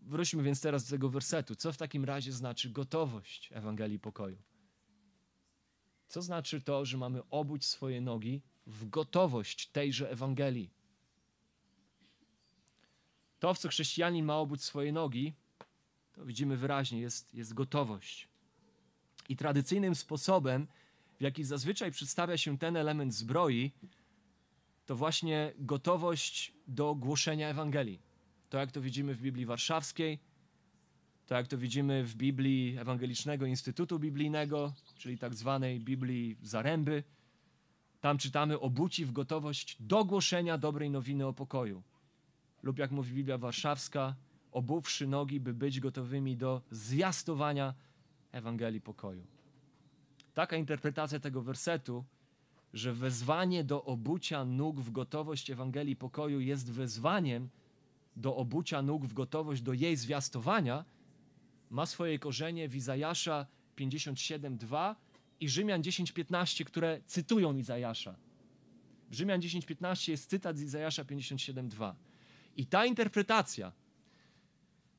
Wróćmy więc teraz do tego wersetu. Co w takim razie znaczy gotowość Ewangelii pokoju? Co znaczy to, że mamy obuć swoje nogi w gotowość tejże Ewangelii? To, w co chrześcijanin ma obuć swoje nogi, to widzimy wyraźnie, jest, jest gotowość. I tradycyjnym sposobem, w jaki zazwyczaj przedstawia się ten element zbroi, to właśnie gotowość do głoszenia Ewangelii. To, jak to widzimy w Biblii Warszawskiej, to, jak to widzimy w Biblii Ewangelicznego Instytutu Biblijnego, czyli tak zwanej Biblii Zaręby. Tam czytamy obuci w gotowość do głoszenia dobrej nowiny o pokoju lub jak mówi Biblia Warszawska, obuwszy nogi, by być gotowymi do zjastowania Ewangelii pokoju. Taka interpretacja tego wersetu, że wezwanie do obucia nóg w gotowość Ewangelii pokoju jest wezwaniem do obucia nóg w gotowość do jej zwiastowania, ma swoje korzenie w Izajasza 57:2 i Rzymian 10:15, które cytują Izajasza. W Rzymian 10:15 jest cytat z Izajasza 57:2. I ta interpretacja,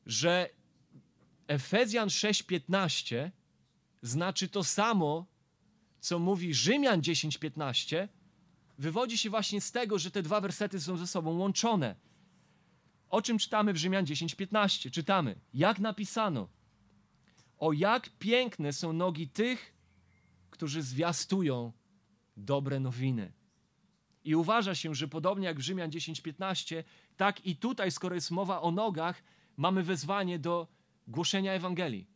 że Efezjan 6:15 znaczy to samo, co mówi Rzymian 10:15, wywodzi się właśnie z tego, że te dwa wersety są ze sobą łączone. O czym czytamy w Rzymian 10:15? Czytamy: Jak napisano: O jak piękne są nogi tych, którzy zwiastują dobre nowiny. I uważa się, że podobnie jak w Rzymian 10:15, tak i tutaj, skoro jest mowa o nogach, mamy wezwanie do głoszenia Ewangelii.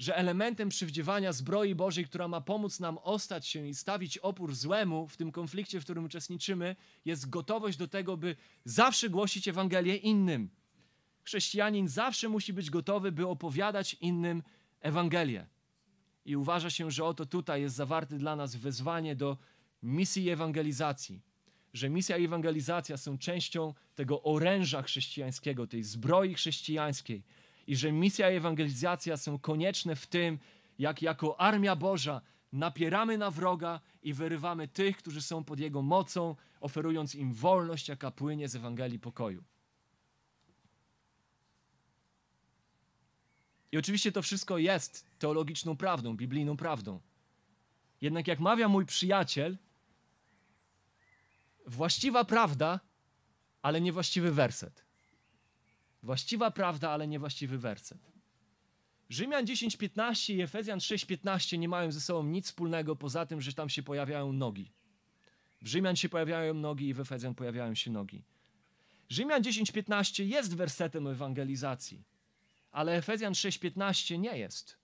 Że elementem przywdziewania zbroi Bożej, która ma pomóc nam ostać się i stawić opór złemu w tym konflikcie, w którym uczestniczymy, jest gotowość do tego, by zawsze głosić Ewangelię innym. Chrześcijanin zawsze musi być gotowy, by opowiadać innym Ewangelię. I uważa się, że oto tutaj jest zawarte dla nas wezwanie do misji ewangelizacji. Że misja i ewangelizacja są częścią tego oręża chrześcijańskiego, tej zbroi chrześcijańskiej. I że misja i ewangelizacja są konieczne w tym, jak jako armia Boża napieramy na wroga i wyrywamy tych, którzy są pod jego mocą, oferując im wolność, jaka płynie z Ewangelii pokoju. I oczywiście to wszystko jest teologiczną prawdą, biblijną prawdą. Jednak jak mawia mój przyjaciel, właściwa prawda, ale niewłaściwy werset. Właściwa prawda, ale niewłaściwy werset. Rzymian 10:15 i Efezjan 6:15 nie mają ze sobą nic wspólnego poza tym, że tam się pojawiają nogi. W Rzymian się pojawiają nogi i w Efezjan pojawiają się nogi. Rzymian 10:15 jest wersetem ewangelizacji, ale Efezjan 6:15 nie jest.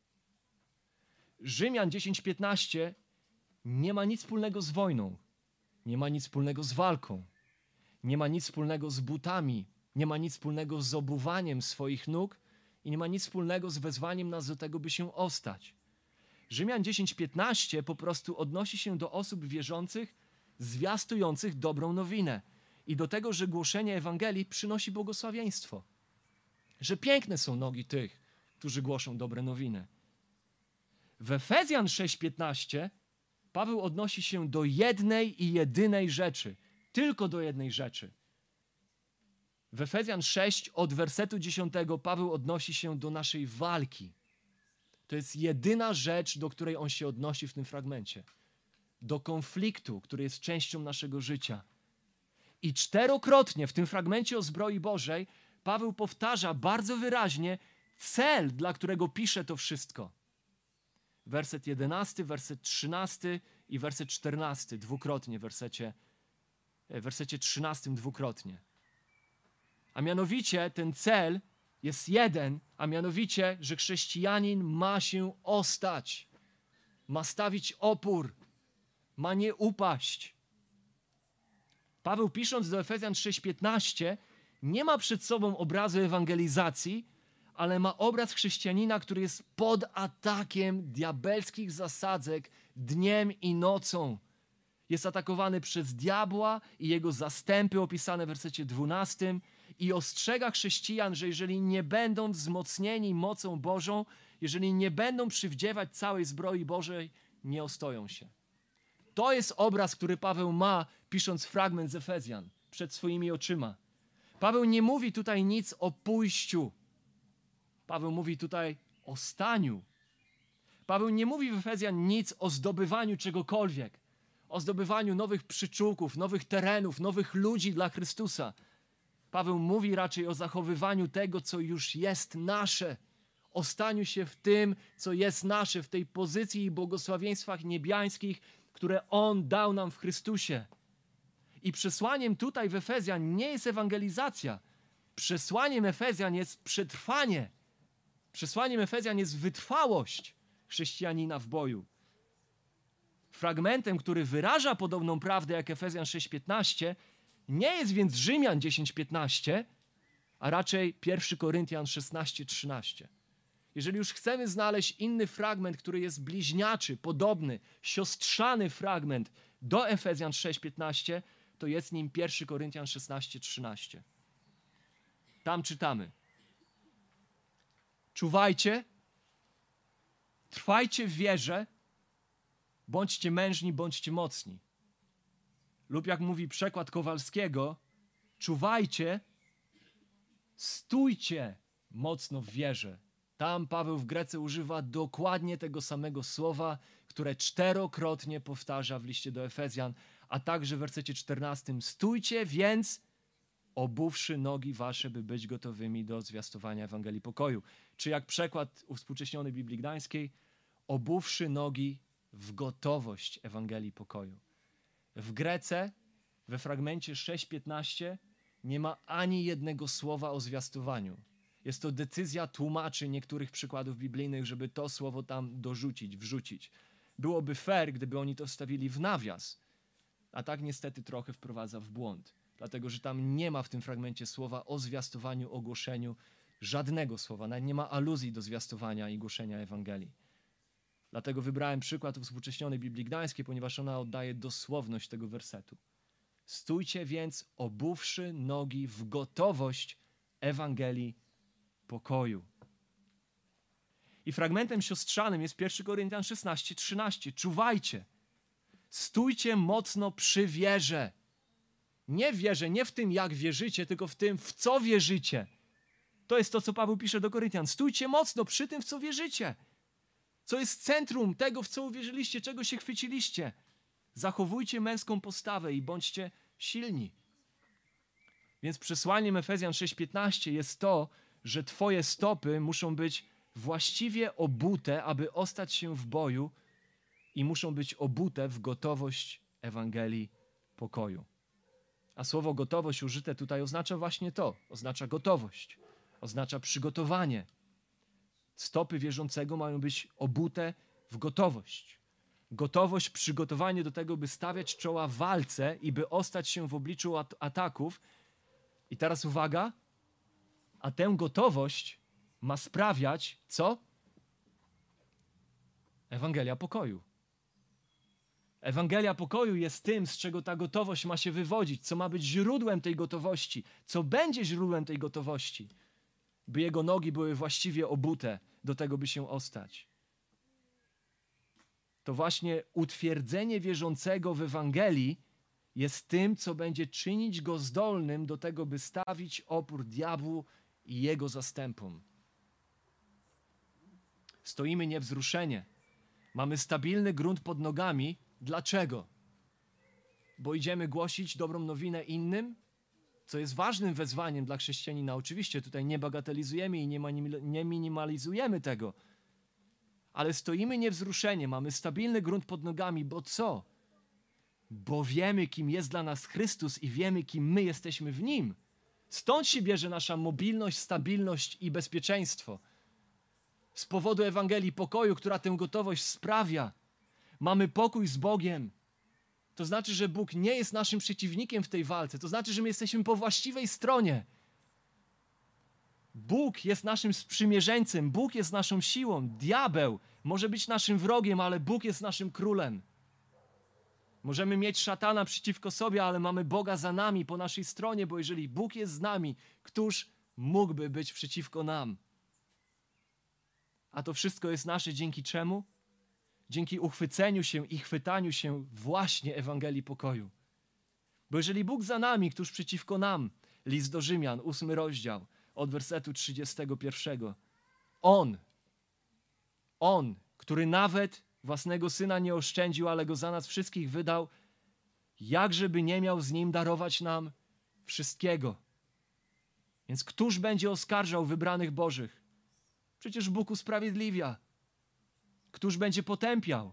Rzymian 10:15 nie ma nic wspólnego z wojną, nie ma nic wspólnego z walką, nie ma nic wspólnego z butami, nie ma nic wspólnego z obuwaniem swoich nóg i nie ma nic wspólnego z wezwaniem nas do tego, by się ostać. Rzymian 10:15 po prostu odnosi się do osób wierzących, zwiastujących dobrą nowinę i do tego, że głoszenie Ewangelii przynosi błogosławieństwo. Że piękne są nogi tych, którzy głoszą dobre nowiny. W Efezjan 6:15 Paweł odnosi się do jednej i jedynej rzeczy, tylko do jednej rzeczy. W Efezjan 6 od wersetu 10 Paweł odnosi się do naszej walki. To jest jedyna rzecz, do której on się odnosi w tym fragmencie. Do konfliktu, który jest częścią naszego życia. I czterokrotnie w tym fragmencie o zbroi Bożej Paweł powtarza bardzo wyraźnie cel, dla którego pisze to wszystko werset 11, werset 13 i werset 14 dwukrotnie w wersecie, w wersecie 13 dwukrotnie. A mianowicie ten cel jest jeden, a mianowicie, że chrześcijanin ma się ostać, ma stawić opór, ma nie upaść. Paweł pisząc do Efezjan 6:15 nie ma przed sobą obrazu ewangelizacji, ale ma obraz chrześcijanina, który jest pod atakiem diabelskich zasadzek dniem i nocą. Jest atakowany przez diabła i jego zastępy opisane w wersecie 12 i ostrzega chrześcijan, że jeżeli nie będą wzmocnieni mocą Bożą, jeżeli nie będą przywdziewać całej zbroi Bożej, nie ostoją się. To jest obraz, który Paweł ma, pisząc fragment z Efezjan przed swoimi oczyma. Paweł nie mówi tutaj nic o pójściu Paweł mówi tutaj o staniu. Paweł nie mówi w Efezjan nic o zdobywaniu czegokolwiek, o zdobywaniu nowych przyczółków, nowych terenów, nowych ludzi dla Chrystusa. Paweł mówi raczej o zachowywaniu tego, co już jest nasze, o staniu się w tym, co jest nasze, w tej pozycji i błogosławieństwach niebiańskich, które On dał nam w Chrystusie. I przesłaniem tutaj w Efezjan nie jest ewangelizacja. Przesłaniem Efezjan jest przetrwanie Przesłaniem Efezjan jest wytrwałość chrześcijanina w boju. Fragmentem, który wyraża podobną prawdę jak Efezjan 6:15, nie jest więc Rzymian 10:15, a raczej 1 Koryntian 16:13. Jeżeli już chcemy znaleźć inny fragment, który jest bliźniaczy, podobny, siostrzany fragment do Efezjan 6:15, to jest nim 1 Koryntian 16:13. Tam czytamy: Czuwajcie, trwajcie w wierze, bądźcie mężni, bądźcie mocni. Lub jak mówi przekład Kowalskiego, czuwajcie, stójcie mocno w wierze. Tam Paweł w Grece używa dokładnie tego samego słowa, które czterokrotnie powtarza w liście do Efezjan, a także w wersecie 14. Stójcie więc obuwszy nogi wasze, by być gotowymi do zwiastowania Ewangelii pokoju. Czy jak przekład uwspółcześniony Biblii Gdańskiej, obuwszy nogi w gotowość Ewangelii pokoju. W Grece, we fragmencie 6.15, nie ma ani jednego słowa o zwiastowaniu. Jest to decyzja tłumaczy niektórych przykładów biblijnych, żeby to słowo tam dorzucić, wrzucić. Byłoby fair, gdyby oni to wstawili w nawias, a tak niestety trochę wprowadza w błąd, dlatego że tam nie ma w tym fragmencie słowa o zwiastowaniu, ogłoszeniu, żadnego słowa, nawet nie ma aluzji do zwiastowania i głoszenia Ewangelii. Dlatego wybrałem przykład współcześnionej Biblii Gdańskiej, ponieważ ona oddaje dosłowność tego wersetu. Stójcie więc, obuwszy nogi w gotowość Ewangelii pokoju. I fragmentem siostrzanym jest 1 Koryntian 16, 13. Czuwajcie, stójcie mocno przy wierze. Nie w wierze, nie w tym, jak wierzycie, tylko w tym, w co wierzycie. To jest to, co Paweł pisze do Koryntian. Stójcie mocno przy tym, w co wierzycie. Co jest centrum tego, w co uwierzyliście, czego się chwyciliście. Zachowujcie męską postawę i bądźcie silni. Więc przesłaniem Efezjan 6:15 jest to, że Twoje stopy muszą być właściwie obute, aby ostać się w boju i muszą być obute w gotowość Ewangelii pokoju. A słowo gotowość użyte tutaj oznacza właśnie to: oznacza gotowość, oznacza przygotowanie. Stopy wierzącego mają być obute w gotowość. Gotowość, przygotowanie do tego, by stawiać czoła walce i by ostać się w obliczu at ataków. I teraz uwaga, a tę gotowość ma sprawiać co? Ewangelia pokoju. Ewangelia pokoju jest tym, z czego ta gotowość ma się wywodzić, co ma być źródłem tej gotowości, co będzie źródłem tej gotowości, by jego nogi były właściwie obute do tego, by się ostać. To właśnie utwierdzenie wierzącego w Ewangelii jest tym, co będzie czynić go zdolnym do tego, by stawić opór diabłu i jego zastępom. Stoimy niewzruszenie. Mamy stabilny grunt pod nogami. Dlaczego? Bo idziemy głosić dobrą nowinę innym, co jest ważnym wezwaniem dla chrześcijanina. Oczywiście tutaj nie bagatelizujemy i nie minimalizujemy tego, ale stoimy niewzruszenie, mamy stabilny grunt pod nogami, bo co? Bo wiemy, kim jest dla nas Chrystus i wiemy, kim my jesteśmy w Nim. Stąd się bierze nasza mobilność, stabilność i bezpieczeństwo. Z powodu Ewangelii pokoju, która tę gotowość sprawia, mamy pokój z Bogiem. To znaczy, że Bóg nie jest naszym przeciwnikiem w tej walce. To znaczy, że my jesteśmy po właściwej stronie. Bóg jest naszym sprzymierzeńcem, Bóg jest naszą siłą. Diabeł może być naszym wrogiem, ale Bóg jest naszym królem. Możemy mieć szatana przeciwko sobie, ale mamy Boga za nami, po naszej stronie, bo jeżeli Bóg jest z nami, któż mógłby być przeciwko nam? A to wszystko jest nasze dzięki czemu? Dzięki uchwyceniu się i chwytaniu się właśnie Ewangelii pokoju. Bo jeżeli Bóg za nami, któż przeciwko nam, list do Rzymian, ósmy rozdział, od wersetu 31. On, On, który nawet własnego syna nie oszczędził, ale go za nas wszystkich wydał, jakżeby nie miał z nim darować nam wszystkiego. Więc któż będzie oskarżał wybranych Bożych? Przecież Bóg usprawiedliwia. Któż będzie potępiał?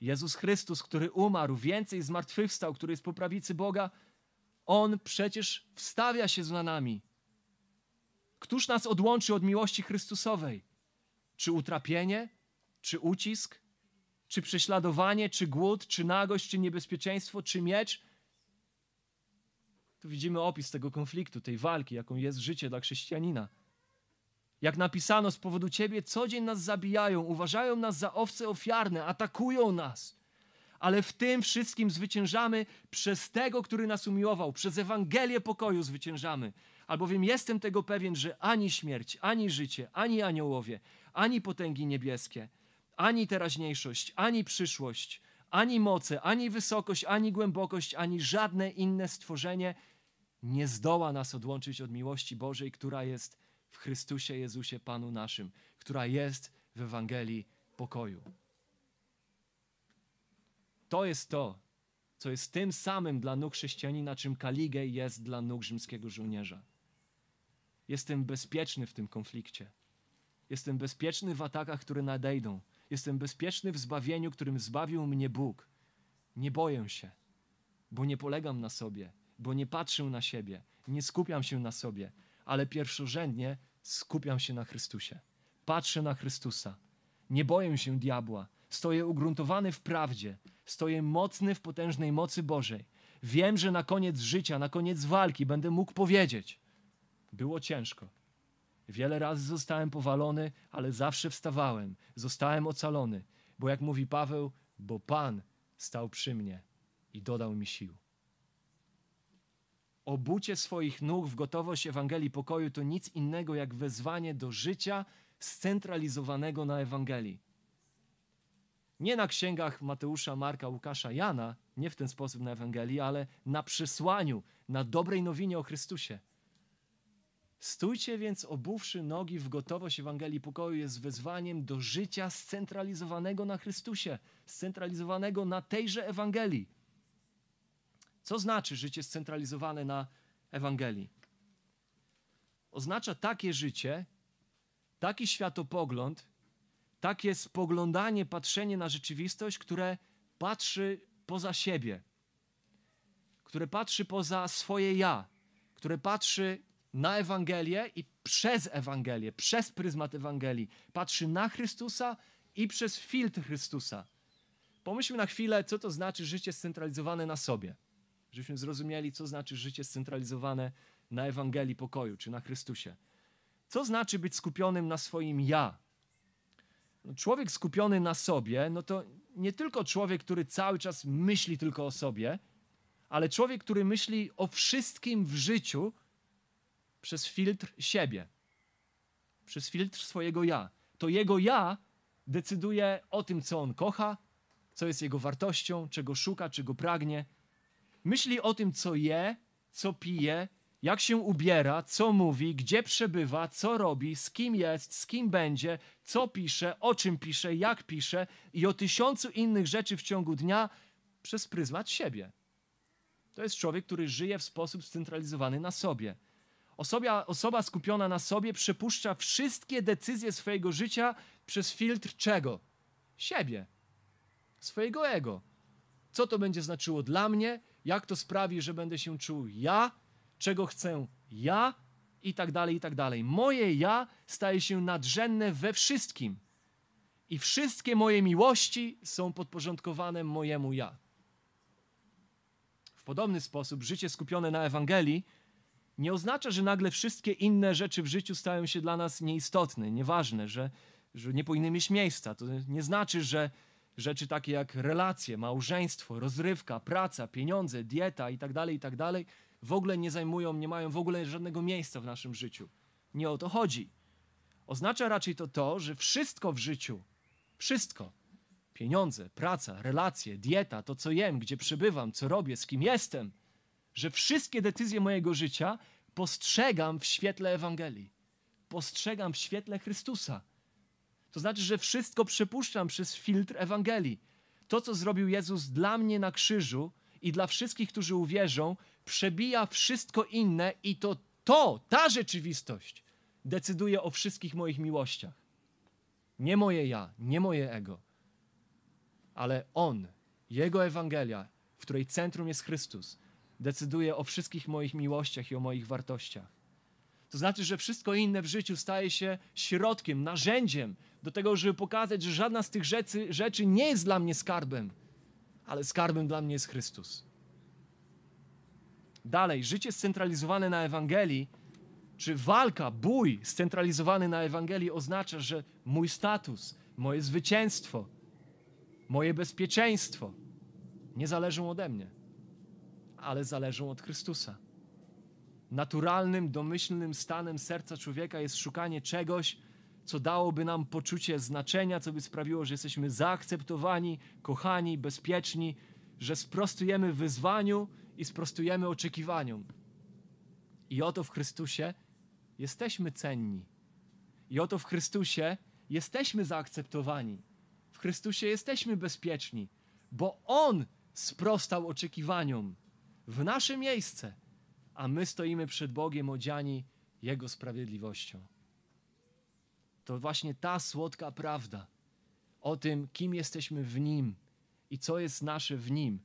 Jezus Chrystus, który umarł, więcej zmartwychwstał, który jest po prawicy Boga, On przecież wstawia się za nami. Któż nas odłączy od miłości Chrystusowej? Czy utrapienie, czy ucisk, czy prześladowanie, czy głód, czy nagość, czy niebezpieczeństwo, czy miecz? Tu widzimy opis tego konfliktu, tej walki, jaką jest życie dla chrześcijanina. Jak napisano, z powodu Ciebie co dzień nas zabijają, uważają nas za owce ofiarne, atakują nas. Ale w tym wszystkim zwyciężamy przez tego, który nas umiłował, przez Ewangelię pokoju zwyciężamy. Albowiem jestem tego pewien, że ani śmierć, ani życie, ani aniołowie, ani potęgi niebieskie, ani teraźniejszość, ani przyszłość, ani moce, ani wysokość, ani głębokość, ani żadne inne stworzenie nie zdoła nas odłączyć od miłości Bożej, która jest w Chrystusie Jezusie Panu naszym, która jest w Ewangelii pokoju. To jest to, co jest tym samym dla nóg chrześcijanina, czym Kaligej jest dla nóg rzymskiego żołnierza. Jestem bezpieczny w tym konflikcie. Jestem bezpieczny w atakach, które nadejdą. Jestem bezpieczny w zbawieniu, którym zbawił mnie Bóg. Nie boję się, bo nie polegam na sobie, bo nie patrzę na siebie, nie skupiam się na sobie, ale pierwszorzędnie skupiam się na Chrystusie. Patrzę na Chrystusa. Nie boję się diabła. Stoję ugruntowany w prawdzie. Stoję mocny w potężnej mocy Bożej. Wiem, że na koniec życia, na koniec walki będę mógł powiedzieć: Było ciężko. Wiele razy zostałem powalony, ale zawsze wstawałem. Zostałem ocalony, bo jak mówi Paweł, bo Pan stał przy mnie i dodał mi sił. Obucie swoich nóg w gotowość Ewangelii pokoju to nic innego jak wezwanie do życia scentralizowanego na Ewangelii. Nie na księgach Mateusza, Marka, Łukasza, Jana, nie w ten sposób na Ewangelii, ale na przesłaniu, na dobrej nowinie o Chrystusie. Stójcie więc obuwszy nogi w gotowość Ewangelii pokoju jest wezwaniem do życia scentralizowanego na Chrystusie, scentralizowanego na tejże Ewangelii. Co znaczy życie scentralizowane na Ewangelii? Oznacza takie życie, taki światopogląd, takie spoglądanie, patrzenie na rzeczywistość, które patrzy poza siebie, które patrzy poza swoje ja, które patrzy na Ewangelię i przez Ewangelię, przez pryzmat Ewangelii, patrzy na Chrystusa i przez filtr Chrystusa. Pomyślmy na chwilę, co to znaczy życie scentralizowane na sobie żebyśmy zrozumieli, co znaczy życie scentralizowane na Ewangelii pokoju czy na Chrystusie. Co znaczy być skupionym na swoim ja? No, człowiek skupiony na sobie, no to nie tylko człowiek, który cały czas myśli tylko o sobie, ale człowiek, który myśli o wszystkim w życiu przez filtr siebie, przez filtr swojego ja. To jego ja decyduje o tym, co on kocha, co jest jego wartością, czego szuka, czego pragnie Myśli o tym, co je, co pije, jak się ubiera, co mówi, gdzie przebywa, co robi, z kim jest, z kim będzie, co pisze, o czym pisze, jak pisze i o tysiącu innych rzeczy w ciągu dnia przez pryzmat siebie. To jest człowiek, który żyje w sposób scentralizowany na sobie. Osoba, osoba skupiona na sobie przepuszcza wszystkie decyzje swojego życia przez filtr czego? Siebie, swojego ego. Co to będzie znaczyło dla mnie? Jak to sprawi, że będę się czuł ja, czego chcę ja i tak dalej, i tak dalej. Moje ja staje się nadrzędne we wszystkim. I wszystkie moje miłości są podporządkowane mojemu ja. W podobny sposób życie skupione na Ewangelii nie oznacza, że nagle wszystkie inne rzeczy w życiu stają się dla nas nieistotne, nieważne, że, że nie powinny mieć miejsca. To nie znaczy, że rzeczy takie jak relacje, małżeństwo, rozrywka, praca, pieniądze, dieta itd., tak itd. Tak w ogóle nie zajmują, nie mają w ogóle żadnego miejsca w naszym życiu. Nie o to chodzi. Oznacza raczej to to, że wszystko w życiu, wszystko, pieniądze, praca, relacje, dieta, to co jem, gdzie przebywam, co robię, z kim jestem, że wszystkie decyzje mojego życia postrzegam w świetle Ewangelii. Postrzegam w świetle Chrystusa to znaczy, że wszystko przepuszczam przez filtr Ewangelii. To, co zrobił Jezus dla mnie na krzyżu i dla wszystkich, którzy uwierzą, przebija wszystko inne i to to, ta rzeczywistość decyduje o wszystkich moich miłościach. Nie moje ja, nie moje ego, ale On, Jego Ewangelia, w której centrum jest Chrystus, decyduje o wszystkich moich miłościach i o moich wartościach. To znaczy, że wszystko inne w życiu staje się środkiem, narzędziem do tego, żeby pokazać, że żadna z tych rzeczy, rzeczy nie jest dla mnie skarbem, ale skarbem dla mnie jest Chrystus. Dalej, życie scentralizowane na Ewangelii, czy walka, bój scentralizowany na Ewangelii oznacza, że mój status, moje zwycięstwo, moje bezpieczeństwo nie zależą ode mnie, ale zależą od Chrystusa. Naturalnym, domyślnym stanem serca człowieka jest szukanie czegoś, co dałoby nam poczucie znaczenia, co by sprawiło, że jesteśmy zaakceptowani, kochani, bezpieczni, że sprostujemy wyzwaniu i sprostujemy oczekiwaniom. I oto w Chrystusie jesteśmy cenni. I oto w Chrystusie jesteśmy zaakceptowani. W Chrystusie jesteśmy bezpieczni, bo On sprostał oczekiwaniom w nasze miejsce, a my stoimy przed Bogiem odziani Jego sprawiedliwością. To właśnie ta słodka prawda o tym, kim jesteśmy w Nim i co jest nasze w Nim,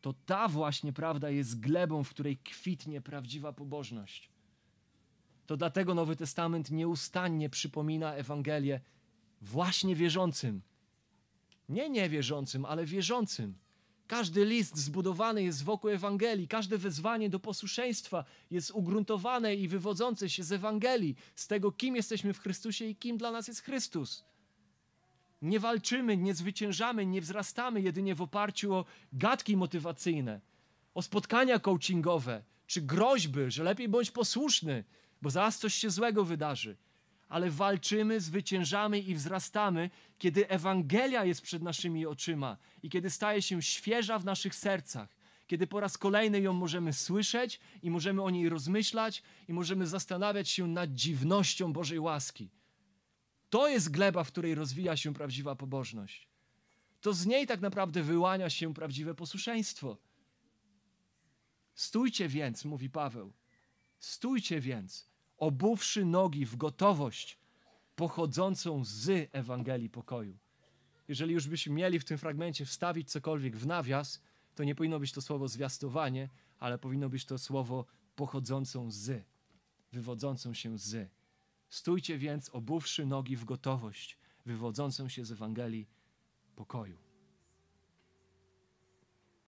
to ta właśnie prawda jest glebą, w której kwitnie prawdziwa pobożność. To dlatego Nowy Testament nieustannie przypomina Ewangelię właśnie wierzącym. Nie niewierzącym, ale wierzącym. Każdy list zbudowany jest wokół Ewangelii, każde wezwanie do posłuszeństwa jest ugruntowane i wywodzące się z Ewangelii, z tego, kim jesteśmy w Chrystusie i kim dla nas jest Chrystus. Nie walczymy, nie zwyciężamy, nie wzrastamy jedynie w oparciu o gadki motywacyjne, o spotkania coachingowe czy groźby, że lepiej bądź posłuszny, bo zaraz coś się złego wydarzy. Ale walczymy, zwyciężamy i wzrastamy, kiedy Ewangelia jest przed naszymi oczyma i kiedy staje się świeża w naszych sercach, kiedy po raz kolejny ją możemy słyszeć i możemy o niej rozmyślać i możemy zastanawiać się nad dziwnością Bożej łaski. To jest gleba, w której rozwija się prawdziwa pobożność. To z niej tak naprawdę wyłania się prawdziwe posłuszeństwo. Stójcie więc, mówi Paweł, stójcie więc, obuwszy nogi w gotowość pochodzącą z Ewangelii pokoju. Jeżeli już byśmy mieli w tym fragmencie wstawić cokolwiek w nawias, to nie powinno być to słowo zwiastowanie, ale powinno być to słowo pochodzącą z, wywodzącą się z. Stójcie więc, obuwszy nogi w gotowość, wywodzącą się z Ewangelii pokoju.